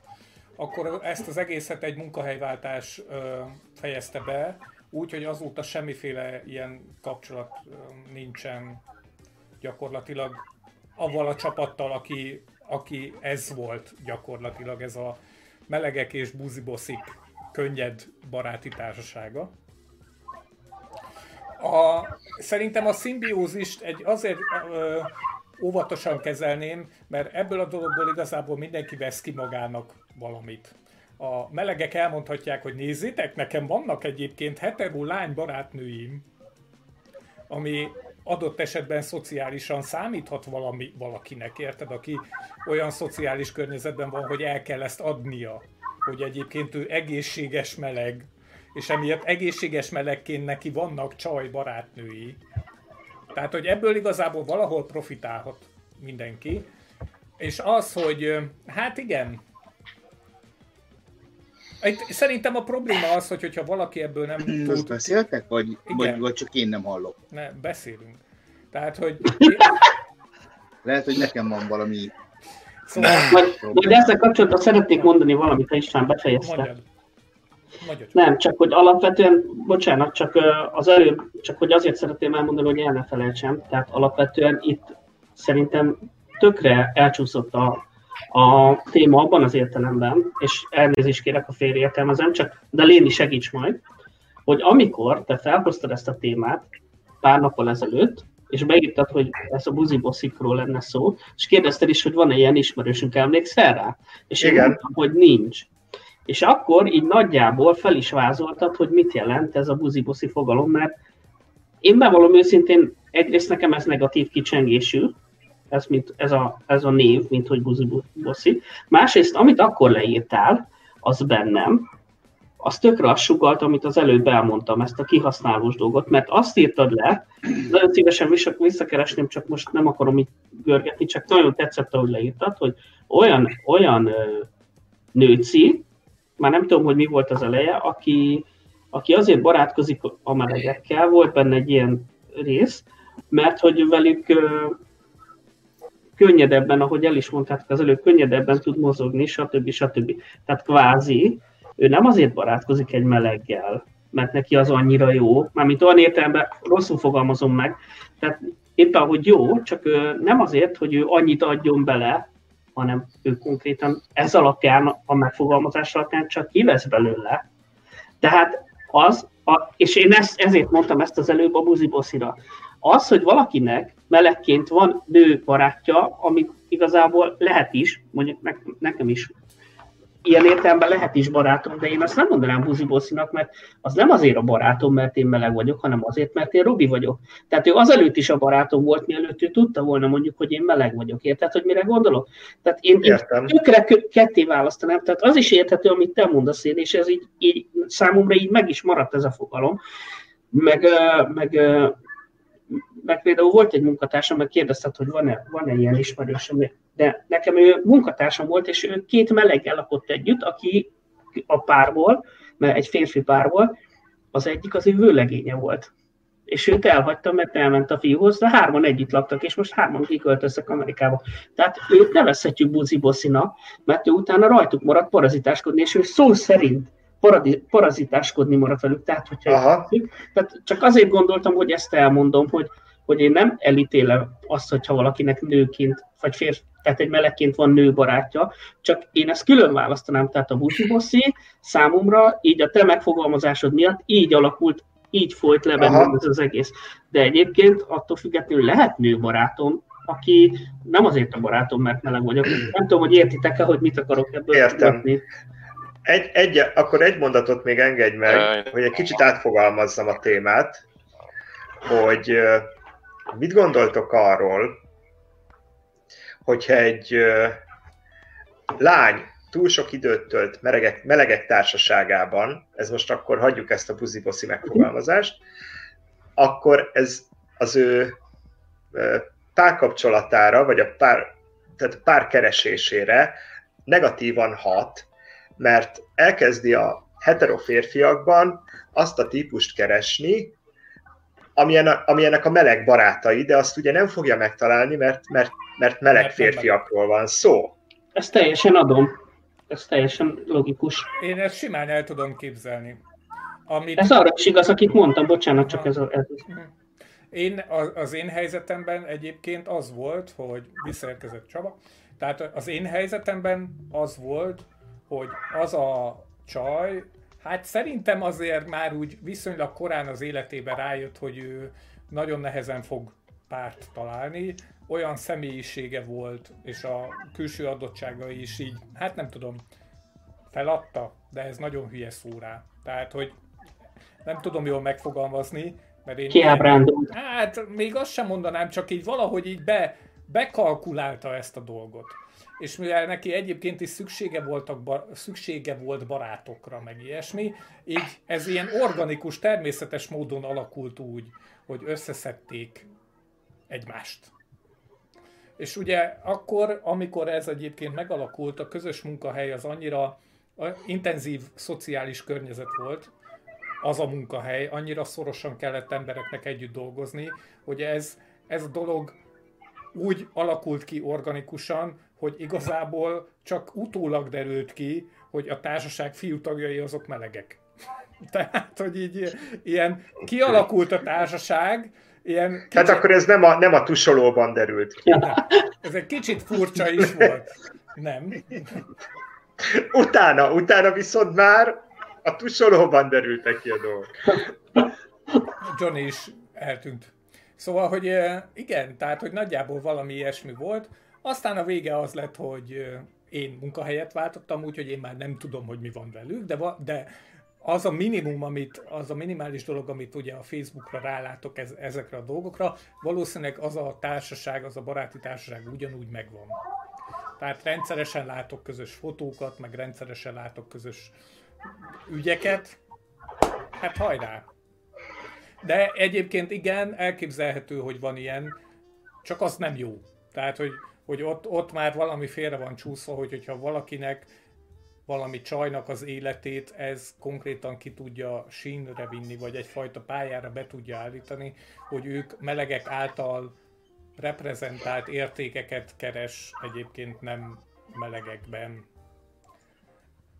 akkor ezt az egészet egy munkahelyváltás ö, fejezte be, úgyhogy azóta semmiféle ilyen kapcsolat ö, nincsen gyakorlatilag avval a csapattal, aki, aki ez volt gyakorlatilag, ez a melegek és buziboszik könnyed baráti társasága. A, szerintem a szimbiózist egy azért ö, óvatosan kezelném, mert ebből a dologból igazából mindenki vesz ki magának valamit. A melegek elmondhatják, hogy nézzétek, nekem vannak egyébként hetero lány barátnőim, ami adott esetben szociálisan számíthat valami, valakinek, érted, aki olyan szociális környezetben van, hogy el kell ezt adnia, hogy egyébként ő egészséges meleg, és emiatt egészséges melegként neki vannak csaj barátnői. Tehát, hogy ebből igazából valahol profitálhat mindenki. És az, hogy hát igen, itt szerintem a probléma az, hogy, hogyha valaki ebből nem tud... Most beszéltek, vagy, vagy, vagy csak én nem hallok? Ne, beszélünk. Tehát, hogy... [laughs] Lehet, hogy nekem van valami... Szóval... Majd, majd ezzel kapcsolatban szeretnék mondani valamit, ha István befejezte. Mondjad Nem, csak hogy alapvetően, bocsánat, csak az előbb, csak hogy azért szeretném elmondani, hogy el ne felejtsem, tehát alapvetően itt szerintem tökre elcsúszott a, a téma abban az értelemben, és elnézést kérek, a félreértelmezem, csak de Léni segíts majd, hogy amikor te felhoztad ezt a témát pár nappal ezelőtt, és beírtad, hogy ez a buzibosszikról lenne szó, és kérdezted is, hogy van-e ilyen ismerősünk, emlékszel rá? És én Igen. mondtam, hogy nincs. És akkor így nagyjából fel is vázoltad, hogy mit jelent ez a buziboszi fogalom, mert én bevallom őszintén, egyrészt nekem ez negatív kicsengésű, ez, mint, ez, a, ez a név, mint hogy buziboszi. Másrészt, amit akkor leírtál, az bennem, az tökre azt sugalt, amit az előbb elmondtam, ezt a kihasználós dolgot, mert azt írtad le, nagyon szívesen visszakeresném, csak most nem akarom itt görgetni, csak nagyon tetszett, ahogy leírtad, hogy olyan, olyan nőci, már nem tudom, hogy mi volt az eleje, aki, aki azért barátkozik a melegekkel, volt benne egy ilyen rész, mert hogy velük könnyedebben, ahogy el is mondtátok az előbb, könnyedebben tud mozogni, stb. stb. Tehát kvázi, ő nem azért barátkozik egy meleggel, mert neki az annyira jó, mármint olyan értelemben rosszul fogalmazom meg, tehát éppen hogy jó, csak ő nem azért, hogy ő annyit adjon bele, hanem ő konkrétan ez alapján, a megfogalmazás alapján csak kivesz belőle. Tehát az, a, és én ezt, ezért mondtam ezt az előbb a buziboszira, az, hogy valakinek melegként van nő barátja, ami igazából lehet is, mondjuk nekem is ilyen értelemben lehet is barátom, de én azt nem mondanám buziboszinak, mert az nem azért a barátom, mert én meleg vagyok, hanem azért, mert én Robi vagyok. Tehát ő azelőtt is a barátom volt, mielőtt ő tudta volna mondjuk, hogy én meleg vagyok. Érted, hogy mire gondolok? Tehát én, én tökre ketté választanám. Tehát az is érthető, amit te mondasz én, és ez így, így számomra így meg is maradt ez a fogalom. Meg, meg meg például volt egy munkatársam, meg kérdezted, hogy van-e, van-e ilyen ismerősöm, de nekem ő munkatársam volt, és ő két meleggel lakott együtt, aki a párból, mert egy férfi párból, az egyik az ő vőlegénye volt. És őt elhagyta, mert elment a fiúhoz, de hárman együtt laktak, és most hárman kiköltöztek Amerikába. Tehát őt nevezhetjük Buzi Bosszinak, mert ő utána rajtuk maradt parazitáskodni, és ő szó szerint parazitáskodni maradt velük. Tehát, hogyha tehát csak azért gondoltam, hogy ezt elmondom, hogy, hogy én nem elítélem azt, hogyha valakinek nőként, vagy férfi, tehát egy melegként van nő barátja, csak én ezt külön választanám, tehát a buzsiboszi számomra, így a te megfogalmazásod miatt így alakult, így folyt le bennem ez az egész. De egyébként attól függetlenül lehet nő barátom, aki nem azért a barátom, mert meleg vagyok. Nem tudom, hogy értitek-e, hogy mit akarok ebből Értem. Tudatni. Egy, egy, akkor egy mondatot még engedj meg, hogy egy kicsit átfogalmazzam a témát, hogy mit gondoltok arról, hogyha egy lány túl sok időt tölt melegek, melegek társaságában, ez most akkor hagyjuk ezt a buziboszi megfogalmazást, akkor ez az ő párkapcsolatára, vagy a pár, tehát párkeresésére negatívan hat, mert elkezdi a hetero férfiakban azt a típust keresni, amilyen a, amilyenek a meleg barátai, de azt ugye nem fogja megtalálni, mert, mert, mert meleg férfiakról van szó. Ezt teljesen adom. Ez teljesen logikus. Én ezt simán el tudom képzelni. Amit... Ez arra is igaz, akit mondtam, bocsánat, csak ez, a, ez. Én, az én helyzetemben egyébként az volt, hogy visszaérkezett Csaba, tehát az én helyzetemben az volt, hogy az a csaj, hát szerintem azért már úgy viszonylag korán az életében rájött, hogy ő nagyon nehezen fog párt találni, olyan személyisége volt, és a külső adottságai is így, hát nem tudom, feladta, de ez nagyon hülye szó rá. Tehát, hogy nem tudom jól megfogalmazni, mert én... Kiábrándult. Hát még azt sem mondanám, csak így valahogy így be, bekalkulálta ezt a dolgot és mivel neki egyébként is szüksége, voltak, bar, szüksége volt barátokra, meg ilyesmi, így ez ilyen organikus, természetes módon alakult úgy, hogy összeszedték egymást. És ugye akkor, amikor ez egyébként megalakult, a közös munkahely az annyira intenzív szociális környezet volt, az a munkahely, annyira szorosan kellett embereknek együtt dolgozni, hogy ez, ez a dolog úgy alakult ki organikusan, hogy igazából csak utólag derült ki, hogy a társaság fiú tagjai azok melegek. [laughs] Tehát, hogy így ilyen kialakult a társaság, ilyen kicsit... Tehát akkor ez nem a, nem a tusolóban derült ki. Nem. Ez egy kicsit furcsa is volt. Nem. Utána, utána viszont már a tusolóban derültek ki a dolgok. Johnny is eltűnt. Szóval, hogy igen, tehát, hogy nagyjából valami ilyesmi volt. Aztán a vége az lett, hogy én munkahelyet váltottam, úgyhogy én már nem tudom, hogy mi van velük, de, de az a minimum, amit, az a minimális dolog, amit ugye a Facebookra rálátok ez, ezekre a dolgokra, valószínűleg az a társaság, az a baráti társaság ugyanúgy megvan. Tehát rendszeresen látok közös fotókat, meg rendszeresen látok közös ügyeket. Hát hajrá! De egyébként igen, elképzelhető, hogy van ilyen, csak az nem jó. Tehát, hogy, hogy ott, ott már valami félre van csúszva, hogy, hogyha valakinek valami csajnak az életét ez konkrétan ki tudja sínre vinni, vagy egyfajta pályára be tudja állítani, hogy ők melegek által reprezentált értékeket keres egyébként nem melegekben.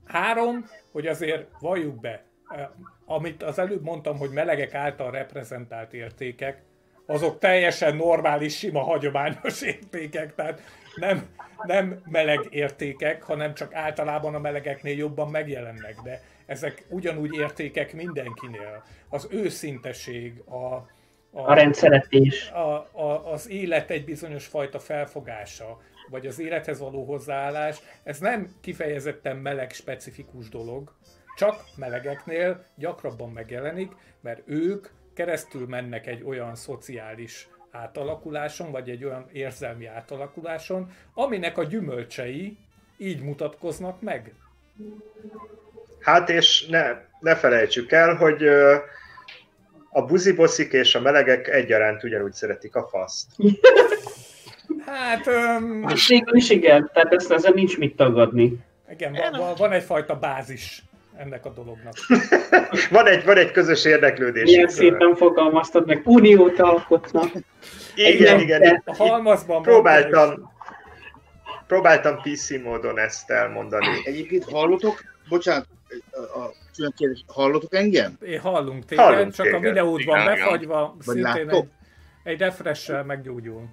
Három, hogy azért valljuk be, amit az előbb mondtam, hogy melegek által reprezentált értékek, azok teljesen normális, sima, hagyományos értékek, tehát nem, nem meleg értékek, hanem csak általában a melegeknél jobban megjelennek, de ezek ugyanúgy értékek mindenkinél. Az őszinteség, a, a, a rendszeretés, a, a, az élet egy bizonyos fajta felfogása, vagy az élethez való hozzáállás, ez nem kifejezetten meleg specifikus dolog, csak melegeknél gyakrabban megjelenik, mert ők keresztül mennek egy olyan szociális átalakuláson, vagy egy olyan érzelmi átalakuláson, aminek a gyümölcsei így mutatkoznak meg. Hát és ne, ne felejtsük el, hogy a buziboszik és a melegek egyaránt ugyanúgy szeretik a faszt. [laughs] Hát... Um... Végül is igen, tehát ezt, ezzel nincs mit tagadni. Igen, van, van egyfajta bázis ennek a dolognak. [laughs] van, egy, van egy közös érdeklődés. Milyen szépen fogalmaztad meg, uniót alkotnak. Igen, igen. A halmazban próbáltam, próbáltam PC módon ezt elmondani. Egyébként hallotok, bocsánat, a, a kérdés, hallotok engem? Én hallunk téged, hallunk csak téged. a videót van befagyva, Vagy szintén egy, egy refresh meggyógyul.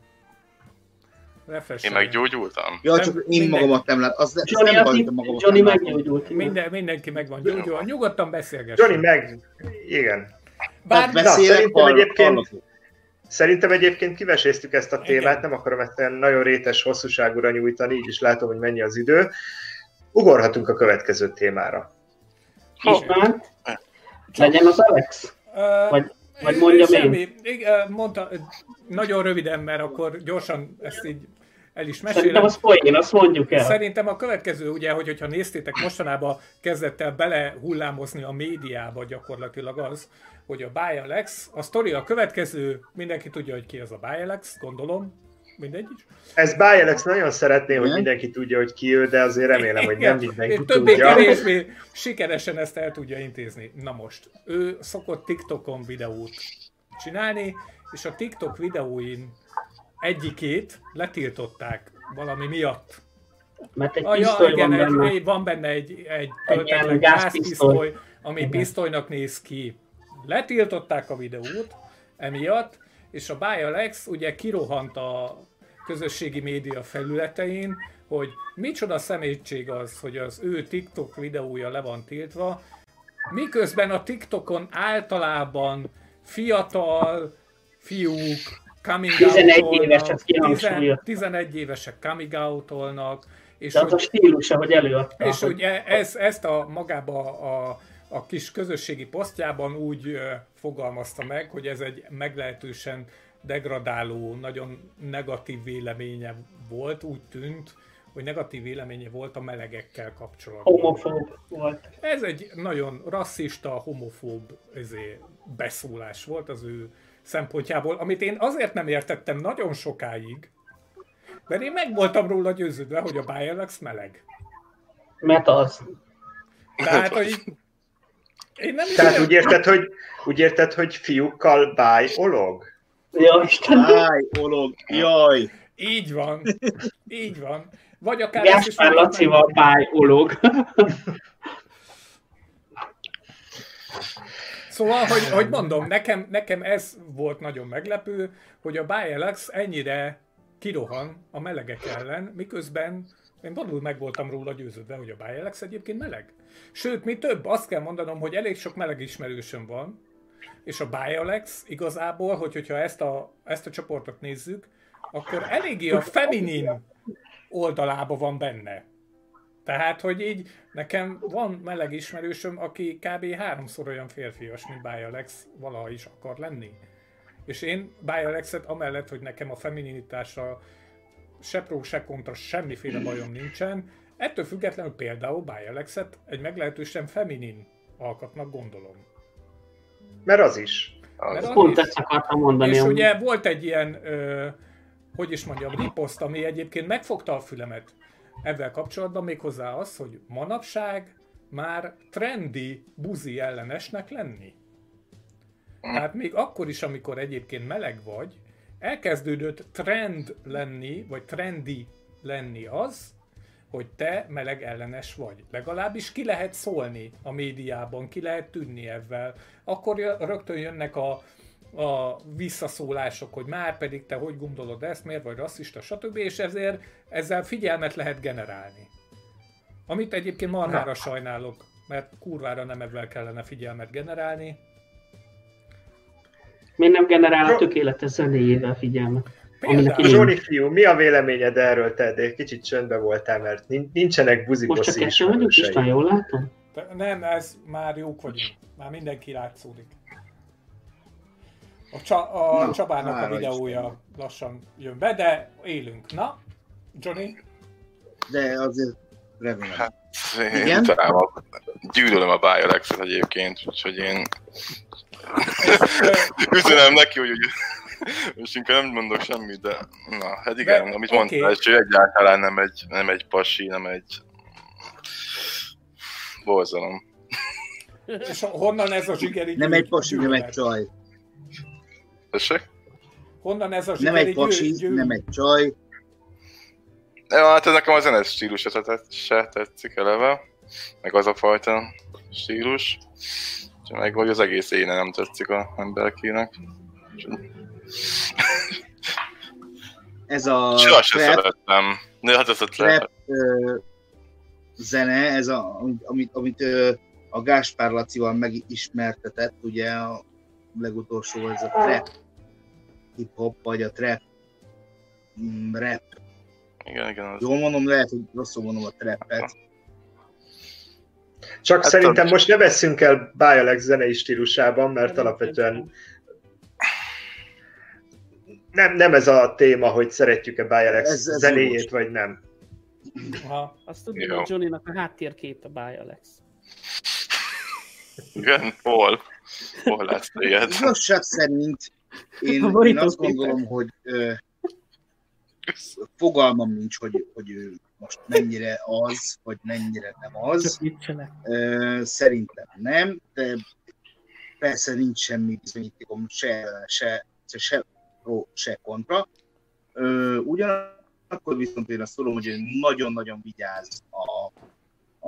Refresh Én meggyógyultam? Ja, csak én minden... magamat nem lát. Az, Johnny, nem baj, magamat Johnny nem meggyógyult. Minden, mindenki meg van gyógyulva. Nyugodtan beszélgess. Johnny meg, igen. Bár na, szerintem hall, egyébként, Szerintem egyébként kiveséztük ezt a témát, nem akarom ezt nagyon rétes hosszúságúra nyújtani, így is látom, hogy mennyi az idő. Ugorhatunk a következő témára. István? Legyen az Alex? Vagy, vagy mondjam semmi. én? Mondta, nagyon röviden, mert akkor gyorsan ezt így el is mesélem. Szerintem az folyén, azt mondjuk el. Szerintem a következő, ugye, hogy, hogyha néztétek, mostanában kezdett el belehullámozni a médiába gyakorlatilag az, hogy a Bialex, a sztori a következő, mindenki tudja, hogy ki az a Bialex, gondolom, mindegy is. Ez Bialex nagyon szeretné, hogy mindenki tudja, hogy ki ő, de azért remélem, hogy nem mindenki Többé tudja. kevésbé sikeresen ezt el tudja intézni. Na most, ő szokott TikTokon videót csinálni, és a TikTok videóin egyikét letiltották valami miatt. Mert egy ah, ja, igen, van benne. Egy, van benne egy, egy töltetlen gázpisztoly, ami igen. pisztolynak néz ki. Letiltották a videót emiatt, és a BioLex ugye kirohant a közösségi média felületein, hogy micsoda szemétség az, hogy az ő TikTok videója le van tiltva, miközben a TikTokon általában fiatal fiúk coming 11 évesek 11 évesek coming out És De az hogy, a stílusa, hogy előadta. És hogy, hogy ez, ezt a magába a, a kis közösségi posztjában úgy fogalmazta meg, hogy ez egy meglehetősen degradáló, nagyon negatív véleménye volt, úgy tűnt, hogy negatív véleménye volt a melegekkel kapcsolatban. Homofób volt. Ez egy nagyon rasszista, homofób ezért beszólás volt az ő szempontjából, amit én azért nem értettem nagyon sokáig, mert én meg voltam róla győződve, hogy a Bayerlex meleg. Mert az. Tehát, hogy én nem Tehát úgy érted, hogy, úgy érted, hogy fiúkkal báj olog? Ja, Isten. Báj olog, jaj. Így van, így van. Vagy akár... Gáspár Lacival báj olog. Szóval, hogy, hogy mondom, nekem, nekem ez volt nagyon meglepő, hogy a Bialex ennyire kirohan a melegek ellen, miközben én valóban meg voltam róla győződve, hogy a Bialex egyébként meleg. Sőt, mi több, azt kell mondanom, hogy elég sok meleg ismerősöm van, és a Bialex igazából, hogy, hogyha ezt a, ezt a csoportot nézzük, akkor eléggé a feminin oldalába van benne. Tehát, hogy így nekem van meleg ismerősöm, aki kb. háromszor olyan férfias, mint Bialex valaha is akar lenni. És én Bialexet amellett, hogy nekem a femininitással se pró, se kontra, semmiféle bajom nincsen, ettől függetlenül például Bialexet egy meglehetősen feminin alkatnak gondolom. Mert az is. Mert az Pont ezt akartam mondani. És ugye volt egy ilyen, ö, hogy is mondjam, riposzt, ami egyébként megfogta a fülemet ebben kapcsolatban, méghozzá az, hogy manapság már trendi buzi ellenesnek lenni. Tehát még akkor is, amikor egyébként meleg vagy, elkezdődött trend lenni, vagy trendi lenni az, hogy te meleg ellenes vagy. Legalábbis ki lehet szólni a médiában, ki lehet tűnni ebben. Akkor rögtön jönnek a, a visszaszólások, hogy már pedig te hogy gondolod ezt, miért vagy rasszista, stb. És ezért ezzel figyelmet lehet generálni. Amit egyébként marhára sajnálok, mert kurvára nem ebben kellene figyelmet generálni, Miért nem generál a tökéletes zenéjével figyelmet? Zsoni fiú, mi a véleményed erről, te? De kicsit csöndbe voltál, mert nincsenek buzi Most csak kettő vagyunk, István, jól látom? Nem, ez már jók vagyunk. Már mindenki látszódik. A, Csa- a Na, Csabának a videója is. lassan jön be, de élünk. Na, Johnny? De azért remélem. Hát, én Igen? Talán gyűlölöm a Biolexet egyébként, úgyhogy én [laughs] Üzenem neki, hogy, hogy most inkább nem mondok semmit, de na, hát igen, de, amit okay. mondtál, és hogy egyáltalán nem egy, nem egy pasi, nem egy borzalom. És honnan ez a zsigeri Nem egy pasi, nem egy csaj. Tessék? Honnan ez a zsigeri Nem egy pasi, nem egy csaj. Ja, hát ez nekem a zenes stílus se tetszik eleve, meg az a fajta stílus. Meg hogy az egész éne nem tetszik a emberkének. Ez a Soha se szeretem. De hát ez a trap, ö, zene, ez a, amit, amit ö, a Gáspár Lacival megismertetett, ugye a legutolsó, ez a trap hip-hop, vagy a trap mm, rap. Igen, igen. Az... Jól mondom, lehet, hogy rosszul mondom a trappet. Csak hát szerintem tudom. most ne veszünk el Bialex zenei stílusában, mert alapvetően nem, nem ez a téma, hogy szeretjük-e Bialex ez, ez zenéjét, vagy nem. Ha. Azt tudom, hogy Johnny-nak a háttérkép a Bialex. Igen, hol? Hol lesz téged? [laughs] Igazság szerint én, én azt gondolom, hogy ö, fogalmam nincs, hogy, hogy ő most mennyire az, vagy mennyire nem az. Szerintem nem, de persze nincs semmi bizonyítékom se, se, se, se pro, se kontra. Ugyanakkor viszont én azt tudom, hogy nagyon-nagyon vigyáz a,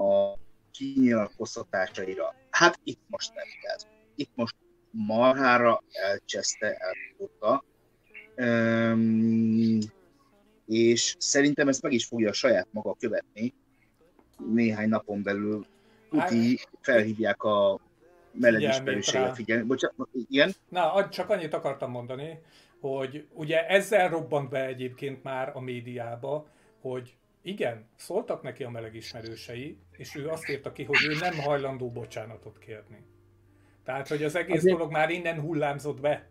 a kinyilatkoztatásaira. Hát itt most nem vigyáz. Itt most marhára elcseszte, elfogta és szerintem ezt meg is fogja a saját maga követni néhány napon belül. Hát, felhívják a melegismerősége figyelni. Bocsánat, igen? Na, csak annyit akartam mondani, hogy ugye ezzel robbant be egyébként már a médiába, hogy igen, szóltak neki a melegismerősei, és ő azt írta ki, hogy ő nem hajlandó bocsánatot kérni. Tehát, hogy az egész Azért... dolog már innen hullámzott be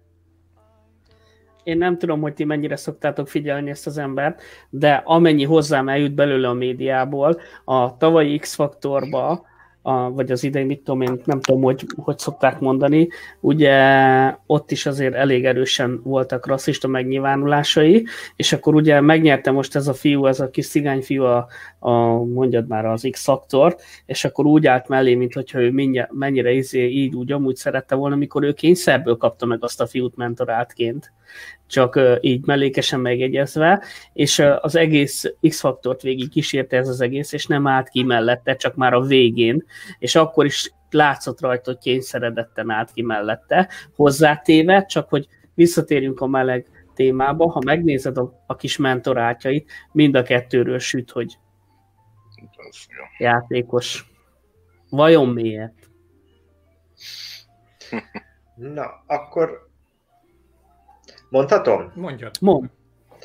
én nem tudom, hogy ti mennyire szoktátok figyelni ezt az embert, de amennyi hozzám eljut belőle a médiából, a tavalyi X-faktorba a, vagy az idei, mit tudom én, nem tudom, hogy, hogy szokták mondani, ugye ott is azért elég erősen voltak rasszista megnyilvánulásai, és akkor ugye megnyerte most ez a fiú, ez a kis cigány fiú, a, a mondjad már az X-faktor, és akkor úgy állt mellé, mint hogyha ő mennyire, mennyire izé, így úgy amúgy szerette volna, amikor ő kényszerből kapta meg azt a fiút mentorátként csak így mellékesen megjegyezve, és az egész X-faktort végig kísérte ez az egész, és nem állt ki mellette, csak már a végén, és akkor is látszott rajta, hogy kényszeredetten állt ki mellette, hozzátéve, csak hogy visszatérjünk a meleg témába, ha megnézed a, a kis mentorátjait, mind a kettőről süt, hogy játékos. Vajon miért? Na, akkor mondhatom? Mondjad. Mond.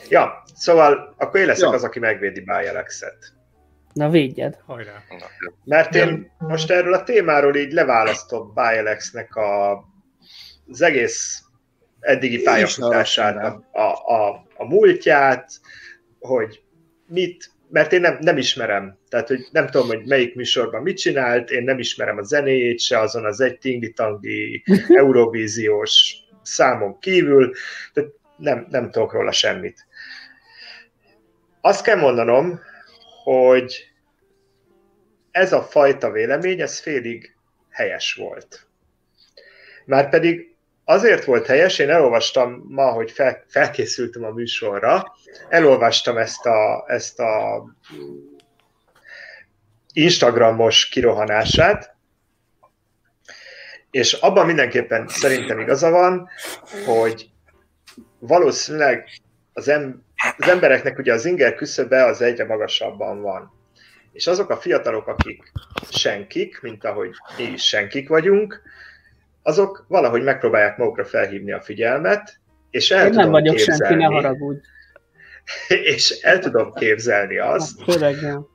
Ja, szóval akkor én leszek ja. az, aki megvédi Bialexet. Na védjed. Hajrá. Mert én most erről a témáról így leválasztom Bialexnek a, az egész eddigi pályafutását, a, a, a, a múltját, hogy mit, mert én nem, nem ismerem, tehát hogy nem tudom, hogy melyik műsorban mit csinált, én nem ismerem a zenéjét se azon az egy tingli-tangli [laughs] eurovíziós számon kívül, tehát nem, nem tudok róla semmit. Azt kell mondanom, hogy ez a fajta vélemény, ez félig helyes volt. Márpedig azért volt helyes, én elolvastam ma, hogy fel, felkészültem a műsorra, elolvastam ezt a, ezt a Instagramos kirohanását, és abban mindenképpen szerintem igaza van, hogy valószínűleg az, em- az embereknek ugye az inger küszöbe az egyre magasabban van. És azok a fiatalok, akik senkik, mint ahogy mi is senkik vagyunk, azok valahogy megpróbálják magukra felhívni a figyelmet, és el Én tudom nem vagyok képzelni, senki, ne haragudj. [laughs] és el tudom képzelni azt, Főleg nem.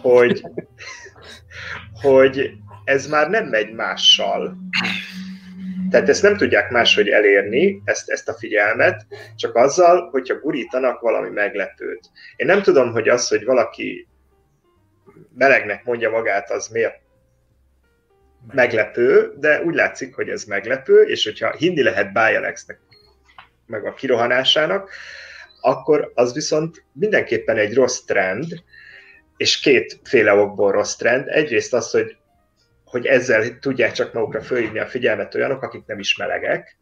hogy, hogy ez már nem megy mással. Tehát ezt nem tudják máshogy elérni, ezt, ezt a figyelmet, csak azzal, hogyha gurítanak valami meglepőt. Én nem tudom, hogy az, hogy valaki melegnek mondja magát, az miért meglepő, de úgy látszik, hogy ez meglepő, és hogyha hinni lehet Bialexnek, meg a kirohanásának, akkor az viszont mindenképpen egy rossz trend, és kétféle okból rossz trend. Egyrészt az, hogy, hogy ezzel tudják csak magukra fölhívni a figyelmet olyanok, akik nem is melegek.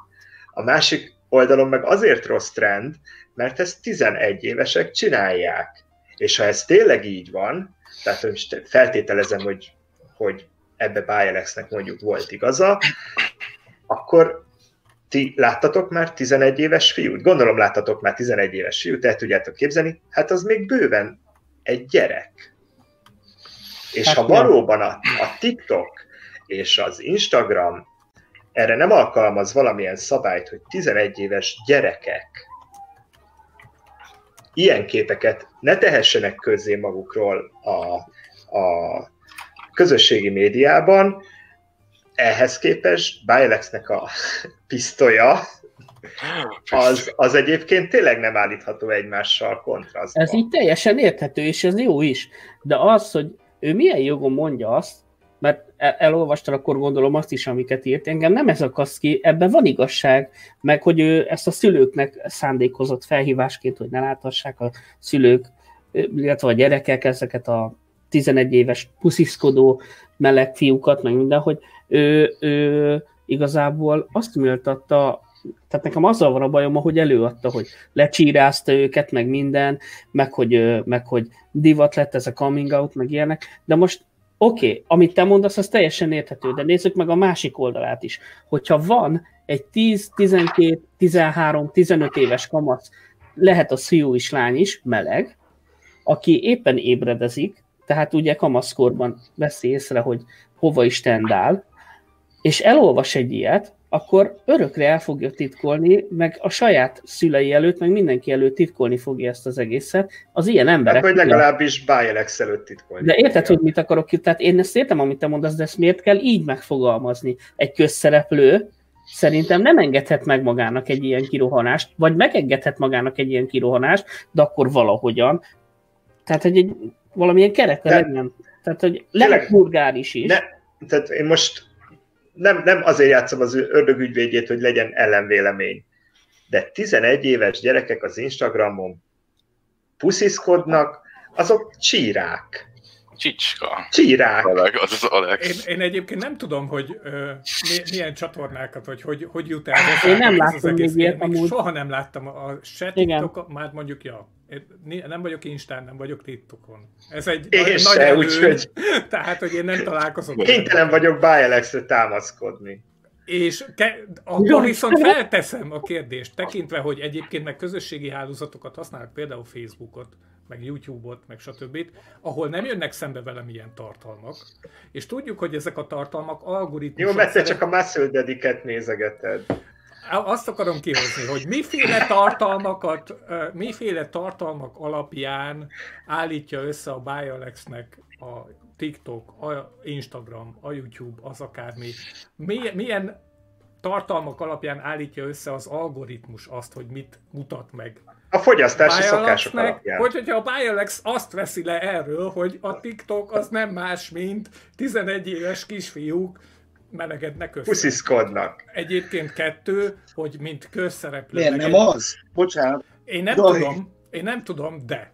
A másik oldalon meg azért rossz trend, mert ezt 11 évesek csinálják. És ha ez tényleg így van, tehát most feltételezem, hogy, hogy ebbe Bialexnek mondjuk volt igaza, akkor ti láttatok már 11 éves fiút? Gondolom láttatok már 11 éves fiút, el tudjátok képzelni? Hát az még bőven egy gyerek. És hát ha valóban a, a TikTok és az Instagram erre nem alkalmaz valamilyen szabályt, hogy 11 éves gyerekek ilyen képeket ne tehessenek közzé magukról a, a közösségi médiában, ehhez képest Bilexnek a [laughs] pisztolya az, az egyébként tényleg nem állítható egymással kontrasztban. Ez így teljesen érthető, és ez jó is. De az, hogy ő milyen jogon mondja azt, mert elolvastad, akkor gondolom azt is, amiket írt, engem nem ez akasz ki, ebben van igazság, meg hogy ő ezt a szülőknek szándékozott felhívásként, hogy ne láthassák a szülők, illetve a gyerekek ezeket a 11 éves pusziszkodó meleg fiúkat, meg minden, hogy ő, ő igazából azt méltatta, tehát nekem azzal van a bajom, hogy előadta, hogy lecsírázta őket, meg minden, meg hogy, meg hogy divat lett ez a coming out, meg ilyenek, de most oké, okay, amit te mondasz, az teljesen érthető, de nézzük meg a másik oldalát is. Hogyha van egy 10, 12, 13, 15 éves kamasz, lehet a fiú is, lány is, meleg, aki éppen ébredezik, tehát ugye kamaszkorban veszi észre, hogy hova is tendál, és elolvas egy ilyet, akkor örökre el fogja titkolni, meg a saját szülei előtt, meg mindenki előtt titkolni fogja ezt az egészet. Az ilyen emberek... Hát, vagy legalábbis Bialex előtt titkolni. De érted, hogy mit akarok? Tehát én ezt értem, amit te mondasz, de ezt miért kell így megfogalmazni? Egy közszereplő szerintem nem engedhet meg magának egy ilyen kirohanást, vagy megengedhet magának egy ilyen kirohanást, de akkor valahogyan. Tehát, hogy egy valamilyen kerete legyen. Tehát, hogy lehet vulgáris is. Ne, tehát én most nem, nem azért játszom az ördögügyvédjét, hogy legyen ellenvélemény. De 11 éves gyerekek az Instagramon pusziszkodnak, azok csírák. Csicska. Csírák. Alex, az az Alex. Én, én egyébként nem tudom, hogy ö, milyen csatornákat, vagy hogy, hogy jut el. Én nem láttam még ilyet amúgy. Soha nem láttam a se TikTok, már mondjuk, ja, nem vagyok Instán, nem vagyok TikTokon. Ez egy én nagy, se, nagy úgyhogy... [laughs] Tehát, hogy én nem találkozom. Kénytelen vagyok Bialexre támaszkodni. És ke- akkor viszont felteszem a kérdést, tekintve, hogy egyébként meg közösségi hálózatokat használnak, például Facebookot, meg YouTube-ot, meg stb., ahol nem jönnek szembe velem ilyen tartalmak, és tudjuk, hogy ezek a tartalmak algoritmusok... Jó, mert te csak a Muscle Dediket nézegeted. Azt akarom kihozni, hogy miféle tartalmakat, miféle tartalmak alapján állítja össze a Bialexnek a TikTok, a Instagram, a YouTube, az akármi. Milyen tartalmak alapján állítja össze az algoritmus azt, hogy mit mutat meg a fogyasztási szokások alapján. Hogy, hogyha a Bialex azt veszi le erről, hogy a TikTok az nem más, mint 11 éves kisfiúk melegednek össze. Pusziszkodnak. Egyébként kettő, hogy mint közszereplő. Miért nem az? Bocsánat. Én nem Daj. tudom, én nem tudom, de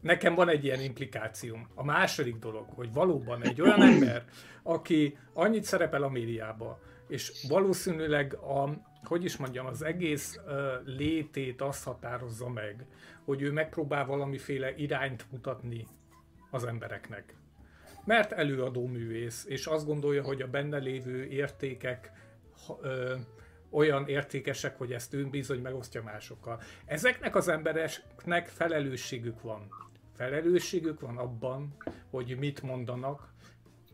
nekem van egy ilyen implikációm. A második dolog, hogy valóban egy olyan ember, aki annyit szerepel a médiába, és valószínűleg a, hogy is mondjam, az egész uh, létét azt határozza meg, hogy ő megpróbál valamiféle irányt mutatni az embereknek. Mert előadó művész, és azt gondolja, hogy a benne lévő értékek ö, olyan értékesek, hogy ezt ő bizony megosztja másokkal. Ezeknek az embereknek felelősségük van. Felelősségük van abban, hogy mit mondanak,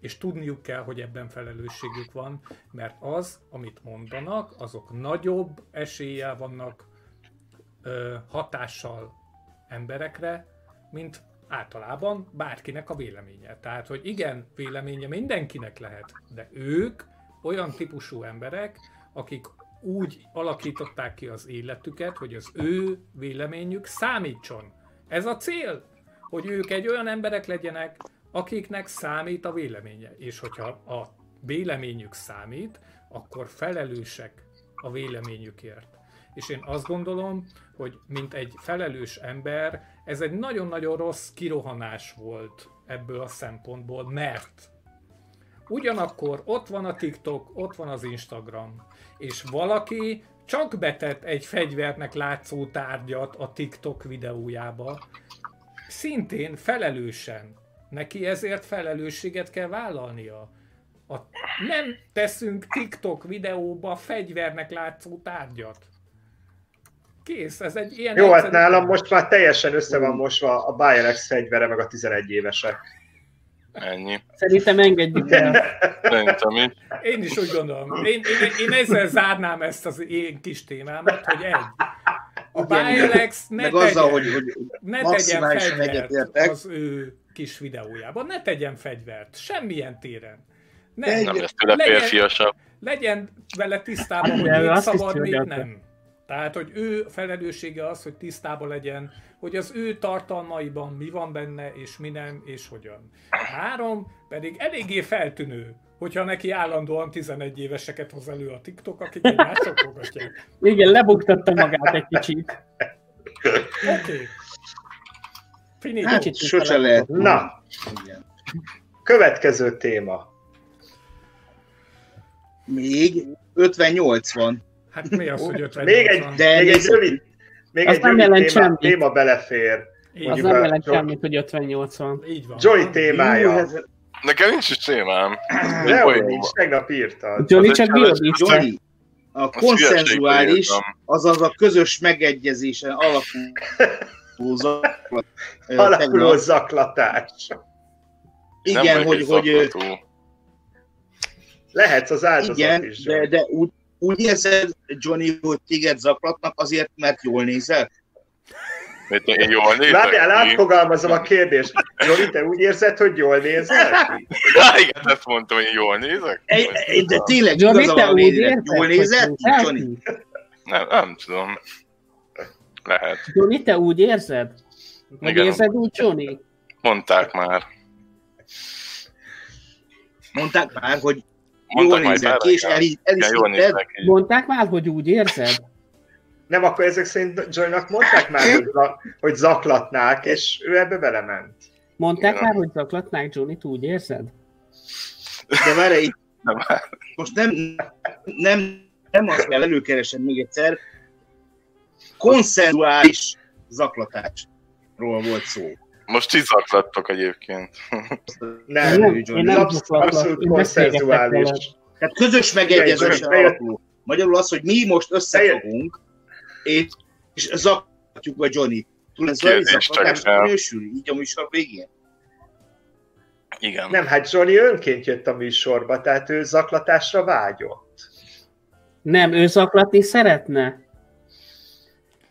és tudniuk kell, hogy ebben felelősségük van, mert az, amit mondanak, azok nagyobb eséllyel vannak ö, hatással emberekre, mint általában bárkinek a véleménye. Tehát, hogy igen, véleménye mindenkinek lehet, de ők olyan típusú emberek, akik úgy alakították ki az életüket, hogy az ő véleményük számítson. Ez a cél, hogy ők egy olyan emberek legyenek, akiknek számít a véleménye. És hogyha a véleményük számít, akkor felelősek a véleményükért. És én azt gondolom, hogy mint egy felelős ember, ez egy nagyon-nagyon rossz kirohanás volt ebből a szempontból, mert ugyanakkor ott van a TikTok, ott van az Instagram, és valaki csak betett egy fegyvernek látszó tárgyat a TikTok videójába, szintén felelősen. Neki ezért felelősséget kell vállalnia. A, nem teszünk TikTok videóba fegyvernek látszó tárgyat. Kész, ez egy ilyen... Jó, hát nálam most már teljesen össze van mosva a Bayerex fegyvere, meg a 11 évesek. Ennyi. Szerintem engedjük el. Szerintem is. Én is úgy gondolom. Én, én, én ezzel zárnám ezt az én kis témámat, hogy egy. A Bialex ne, tegyen, azzal, hogy, hogy ne tegyen fegyvert az ő kis videójában. Ne tegyen fegyvert. Semmilyen téren. Ne, nem lesz tőle férfiasabb. Legyen vele tisztában, hogy mit szabad, mit nem. Tehát, hogy ő felelőssége az, hogy tisztában legyen, hogy az ő tartalmaiban mi van benne, és mi nem, és hogyan. Három, pedig eléggé feltűnő, hogyha neki állandóan 11 éveseket hoz elő a TikTok, akik egymást sokogatják. Igen, lebuktatta magát egy kicsit. Oké. Okay. Hát, sose lehet. Na, Igen. következő téma. Még 58 van. Hát mi az, hogy 50 Még egy, de még egy rövid, még egy nem rövid téma, téma belefér. Így az nem jelent semmit, hogy 58 van. Így van. Joy témája. Nekem nincs is témám. Nehogy nincs, tegnap írtad. Johnny csak Johnny, a konszenzuális, azaz a közös megegyezésen alapuló zaklat, Alakuló zaklatás. Igen, hogy, hogy lehetsz az áldozat igen, is. De, de úgy, úgy érzed, Johnny, hogy téged zaklatnak azért, mert jól nézel? Mert én jól nézek Várjál, átfogalmazom a kérdést. Johnny, te úgy érzed, hogy jól nézel [laughs] ki? igen, ezt mondtam, hogy jól nézek. Egy, de tényleg Johnny, te úgy érzed, jól nézed, Johnny? Nem, nem tudom. Lehet. Johnny, te úgy érzed? Vagy igen. érzed úgy, Johnny? Mondták már. Mondták már, hogy jól nézek ki, és el, el is hitted. Mondták már, hogy úgy érzed? Nem, akkor ezek szerint Joynak mondták már, hogy, hogy zaklatnák, és ő ebbe belement. Mondták már, hogy zaklatnák Johnny-t, úgy érzed? De várj, itt most nem, nem, nem azt kell előkeresem még egyszer, konszenzuális zaklatás. volt szó. Most zaklattok egyébként. Nem, nem, én nem abszolút konszenzuális. Tehát közös megegyezésen alapul. Magyarul az, hogy mi most összefogunk, és, és zaklatjuk a Johnny. Túl ez zaklatásnak minősül, így a műsor végén. Igen. Nem, hát Johnny önként jött a műsorba, tehát ő zaklatásra vágyott. Nem, ő zaklatni szeretne.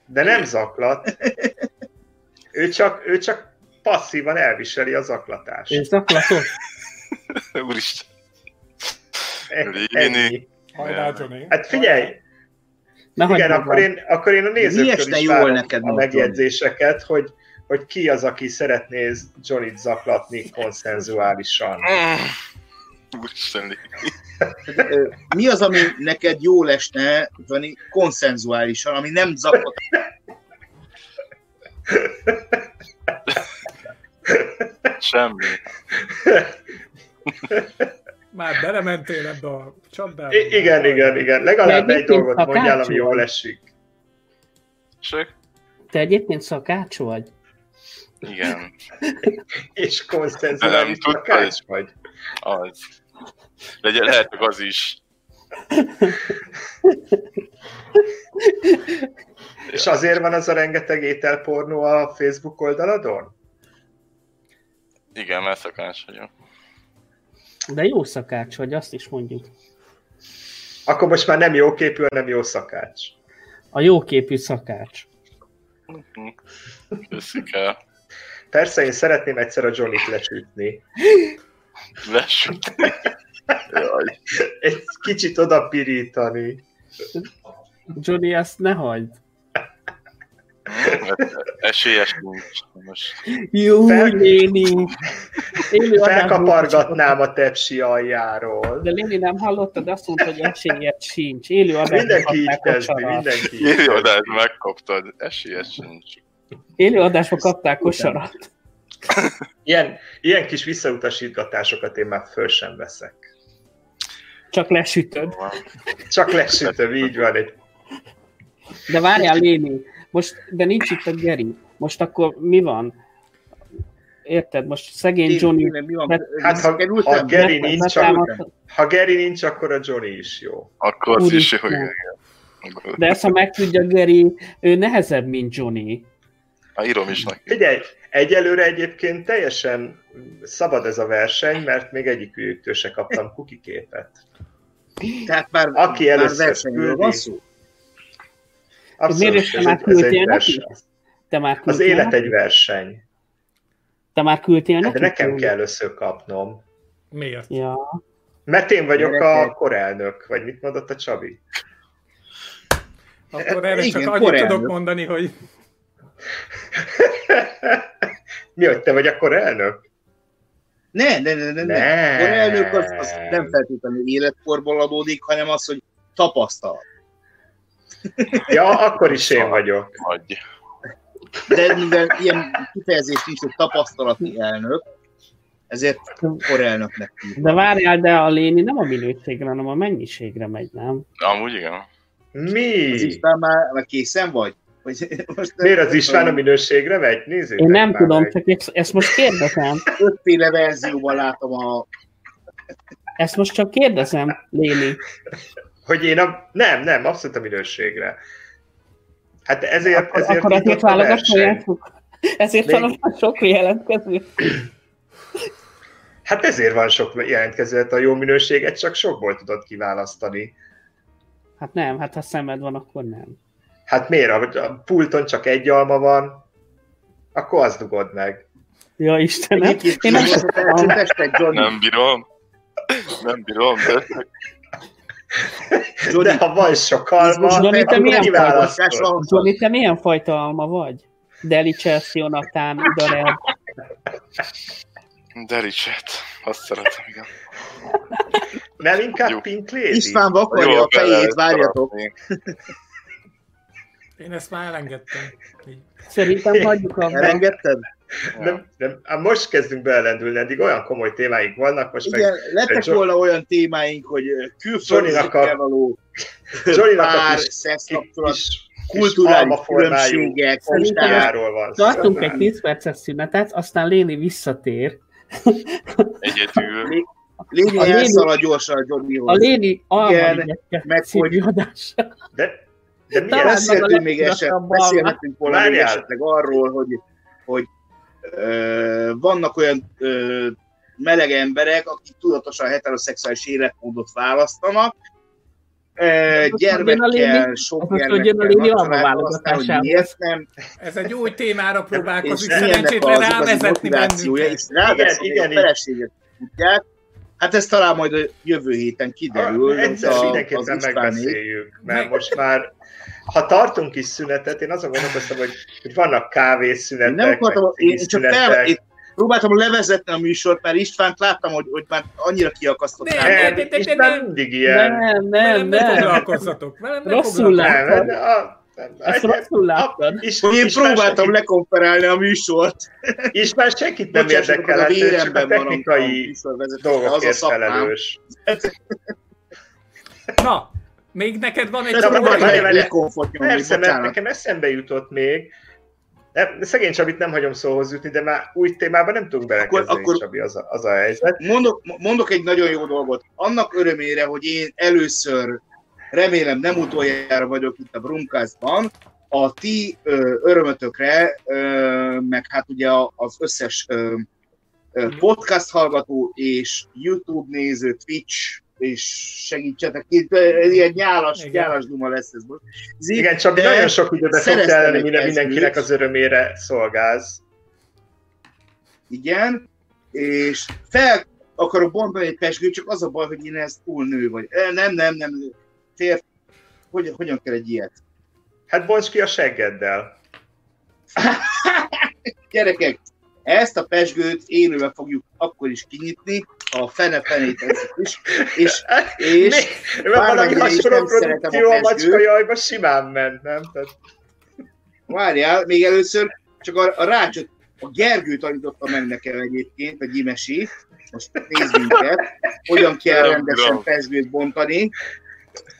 De nem zaklat. Ő csak, ő csak passzívan elviseli a zaklatást. Ő zaklatott. [laughs] Úristen. Ennyi. Hát figyelj, Na, igen, akkor én, akkor én a nézőktől is várom neked a megjegyzéseket, hogy, hogy ki az, aki szeretné Johnny-t zaklatni konszenzuálisan. Mi az, ami neked jó lesne, Johnny, konszenzuálisan, ami nem zaklat? [laughs] Semmi. Már belementél ebbe a csapdába. I- igen, igen, igen. Legalább egy dolgot mondjál, ami jól esik. Sök? Te egyébként szakács vagy? Igen. És konszenzuális szakács vagy? Az. Legyen, lehet az is. És azért van az a rengeteg ételpornó a Facebook oldaladon? Igen, mert szakács vagyok. De jó szakács vagy, azt is mondjuk. Akkor most már nem jó képű, hanem jó szakács. A jó képű szakács. Köszik el. Persze, én szeretném egyszer a Johnny-t lesütni. Lesütni? Egy kicsit odapirítani. Johnny, ezt ne hagyd. Esélyes nincs. Most. Jó, Fel... Léni. Felkapargatnám a tepsi aljáról. De Léni nem hallottad, azt mondta, hogy esélyes sincs. Élő adásban Mindenki így kezdi, mindenki így Élő adásban megkaptad, esélyes sincs. Élő adásban kapták kosarat. Ilyen, ilyen kis visszautasítgatásokat én már föl sem veszek. Csak lesütöd. Csak lesütöd, így van. Egy... De várjál, Léni, most, de nincs itt a Geri. Most akkor mi van? Érted? Most szegény Én, Johnny... mi van? Hát ha, ha, Geri nincs, akkor, ha Geri nincs, akkor a Johnny is jó. Akkor az is jó, igen. De ezt, ha megtudja Geri, ő nehezebb, mint Johnny. Ha írom is neki. Figyelj, egyelőre egyébként teljesen szabad ez a verseny, mert még egyiküktől se kaptam [laughs] kukiképet. Tehát már, Aki már küldi, szó? Abszolút, Miért te már küldtél neki? Te már Az élet neki? egy verseny. Te már küldtél neki? De nekem kell először kapnom. Miért? Ja. Mert én vagyok a korelnök, vagy mit mondott a Csabi? Akkor erre Igen, csak annyit tudok mondani, hogy... [laughs] Mi, hogy te vagy a korelnök? Ne, ne, ne, ne, ne. ne. Korelnök az, az nem feltétlenül életkorból adódik, hanem az, hogy tapasztalat. Ja, akkor is én vagyok. Hagyj. De mivel ilyen kifejezés nincs, hogy tapasztalati elnök, ezért korelnöknek De várjál, de a léni nem a minőségre, hanem a mennyiségre megy, nem? Amúgy igen. Mi? Az István már, már készen vagy? Hogy most Miért az István a minőségre megy? Nézzük Én nem tudom, csak ezt, ezt most kérdezem. Ötféle verzióban látom a... Ezt most csak kérdezem, Léni. Hogy én a... Nem, nem, abszolút a minőségre. Hát ezért, akkor, ezért akkor ezért válogató Ezért Még... van sok jelentkező. Hát ezért van sok jelentkező, hát a jó minőséget csak sokból tudod kiválasztani. Hát nem, hát ha szemed van, akkor nem. Hát miért? A pulton csak egy alma van, akkor azt dugod meg. Ja, Istenem. Én nem, nem bírom. Nem bírom, de... Zsoli, de ha van sok alma, Zsoli, te milyen, fajta, Zsoli, te milyen fajta alma vagy? Delices, Jonathan, Idared. Delicset, azt szeretem, igen. Nem inkább Jó. Pink Lady? István vakarja a fejét, várjatok. Én ezt már elengedtem. Szerintem hagyjuk abban. Elengedted? Nem, nem, hát most kezdünk beelendülni, eddig olyan komoly témáink vannak. Most Igen, meg, lettek John... volna olyan témáink, hogy külföldekkel való pár szexkapcsolat. kulturális különbségek, Tartunk egy 10 perces szünetet, aztán Léni visszatér. Egyedül. Léni a elszalad gyorsan a Johnnyhoz. A Léni almanigyeket meg hogy adása. De, de milyen beszéltünk még eset, beszélhetünk volna még esetleg arról, hogy, hogy vannak olyan meleg emberek, akik tudatosan heteroszexuális életmódot választanak, gyermekkel, sok gyermekkel miért nem. Ez egy új témára próbálkozik, szerencsétlen rávezetni bennünket. És ráadásul igen, a feleséget tudják, Hát ez talán majd a jövő héten kiderül. Ah, egyszer mindenképpen megbeszéljük, mert most már ha tartunk is szünetet, én azon gondolkoztam, hogy, hogy vannak kávészünetek, nem akartam, én csak fel, én próbáltam levezetni a műsort, mert Istvánt láttam, hogy, hogy már annyira kiakasztottam. Nem, nem, nem, nem, mindig ilyen. Nem, nem, nem. Nem foglalkozzatok. Rosszul láttam. Ezt rosszul láttad. Én próbáltam lekonferálni a műsort. És már senkit nem érdekel, a véremben csak a technikai dolgokért felelős. Na, még neked van egy csomó Persze, mert nekem eszembe jutott még, nem, szegény Csabit nem hagyom szóhoz jutni, de már új témában nem tudunk belekezdeni, akkor, akkor Csabi, az a, az a helyzet. Mondok, mondok egy nagyon jó dolgot. Annak örömére, hogy én először, remélem nem utoljára vagyok itt a Brumkászban, a ti ö, örömötökre, ö, meg hát ugye az összes ö, podcast hallgató és YouTube néző, Twitch és segítsetek itt, ilyen nyálas, Igen. nyálas duma lesz ez most. Zip, Igen, csak nagyon sok időbe fog telni, mire mindenkinek az örömére szolgálsz. Igen, és fel akarok bontani egy pesgőt, csak az a baj, hogy én ezt túl nő vagy. Nem, nem, nem, fér, hogy, hogyan kell egy ilyet? Hát bonts ki a seggeddel. [laughs] Gyerekek, ezt a pesgőt élőben fogjuk akkor is kinyitni, a fene fenét is, és, [laughs] és valami hasonló produkció a macska jajba simán ment, nem? Tehát... Várjál, még először csak a, a rácsot, a Gergő tanította meg nekem egyébként, a Gyimesi, most nézd minket, hogyan kell rendesen pesgőt bontani.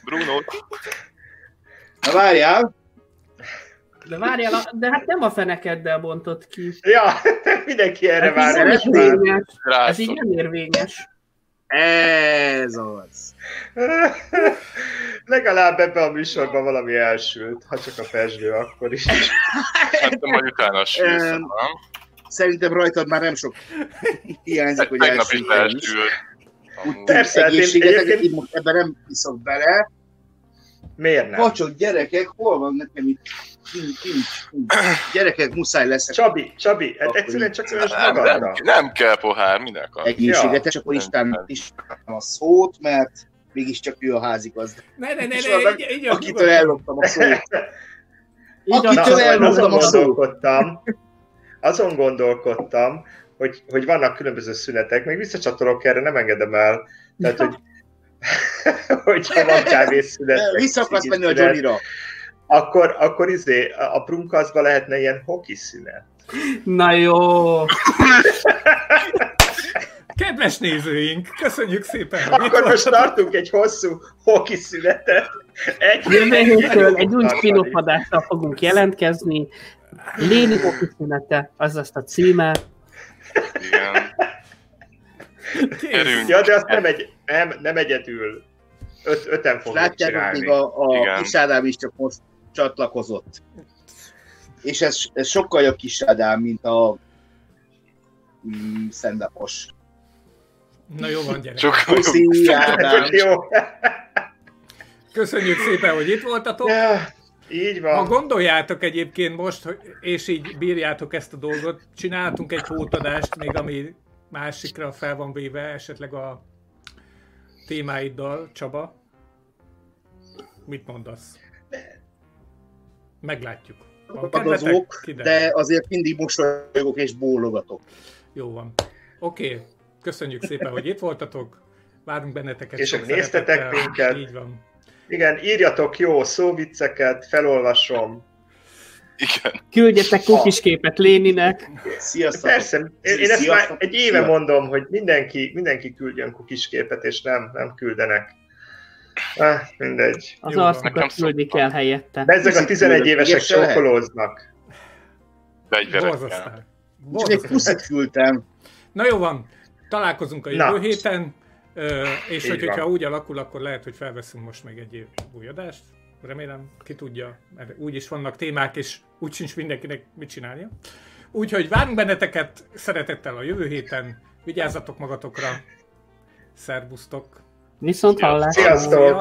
Bruno. Na várjál, de várjál, de hát nem a fenekeddel bontott ki. Ja, [laughs] mindenki erre hát vár. Ez, érvényes. ez így nem érvényes. Ez az. [laughs] Legalább ebbe a műsorban valami elsült, ha csak a pesgő, akkor is. [laughs] Hát majd utána Szerintem rajtad már nem sok hiányzik, hogy Tegnap is elsült. Persze, hát én, egyébként... ebben nem iszok bele. Miért nem? Vacsok, gyerekek, hol van nekem itt Gyerekek, muszáj lesz. Csabi, Csabi, hát egyszerűen csak olyan nem, nem, nem kell pohár, minek akar. Egészséget, ja. csak akkor Isten is a szót, mert mégiscsak ő a házigazda. Ne, ne, ne, ne, így, így Akitől elloptam a [laughs] szót. Akitől elloptam a szót. Azon gondolkodtam, hogy, hogy vannak különböző szünetek, még visszacsatolok erre, nem engedem el. Tehát, hogy [laughs] hogyha van kávészünet. [laughs] Vissza akarsz menni a Johnny-ra akkor, akkor izé, a prunkaszba lehetne ilyen hoki szünet. Na jó! [laughs] Kedves nézőink, köszönjük szépen! Akkor most tartunk egy hosszú hoki szünetet. Egy Jövő hétről egy új spin fogunk jelentkezni. Léni hoki szünete, az azt a címe. Igen. Kérünk. Ja, de azt nem, egy, nem, nem egyedül. Öt, öten fogjuk Látjátok, csinálni. még a, a kis Ádám is csak most csatlakozott. És ez, ez sokkal jobb kis Ádám, mint a mm, szendapos. Na jó van, gyerek. Sokkal Puszi, Ádám. [laughs] jó. Köszönjük szépen, hogy itt voltatok. Ja, így van. Ha gondoljátok egyébként most, és így bírjátok ezt a dolgot, csináltunk egy pótadást, még ami másikra fel van véve, esetleg a témáiddal, Csaba. Mit mondasz? Meglátjuk. Van de azért mindig mosolyogok és bólogatok. Jó van. Oké, okay. köszönjük szépen, hogy itt voltatok. Várunk benneteket. És hogy néztetek minket. Így van. Igen, írjatok jó szóvicceket, felolvasom. Igen. Küldjetek kukisképet Léninek. Sziasztok. Persze, én, én ezt már egy éve mondom, hogy mindenki, mindenki küldjön kukisképet, és nem, nem küldenek. Ah, mindegy. Az küldik szoktak. el helyette. De ezek a 11 évesek sokkolóznak. Fegyverekkel. Egy Borzasztó. puszit küldtem. Na jó van, találkozunk a Na. jövő héten, ö, és hogy, hogyha úgy alakul, akkor lehet, hogy felveszünk most még egy új adást. Remélem, ki tudja, mert úgyis vannak témák, és úgy sincs mindenkinek mit csinálja. Úgyhogy várunk benneteket szeretettel a jövő héten, vigyázzatok magatokra, szervusztok! Viszont hallásra. Sziasztok! Sziasztok!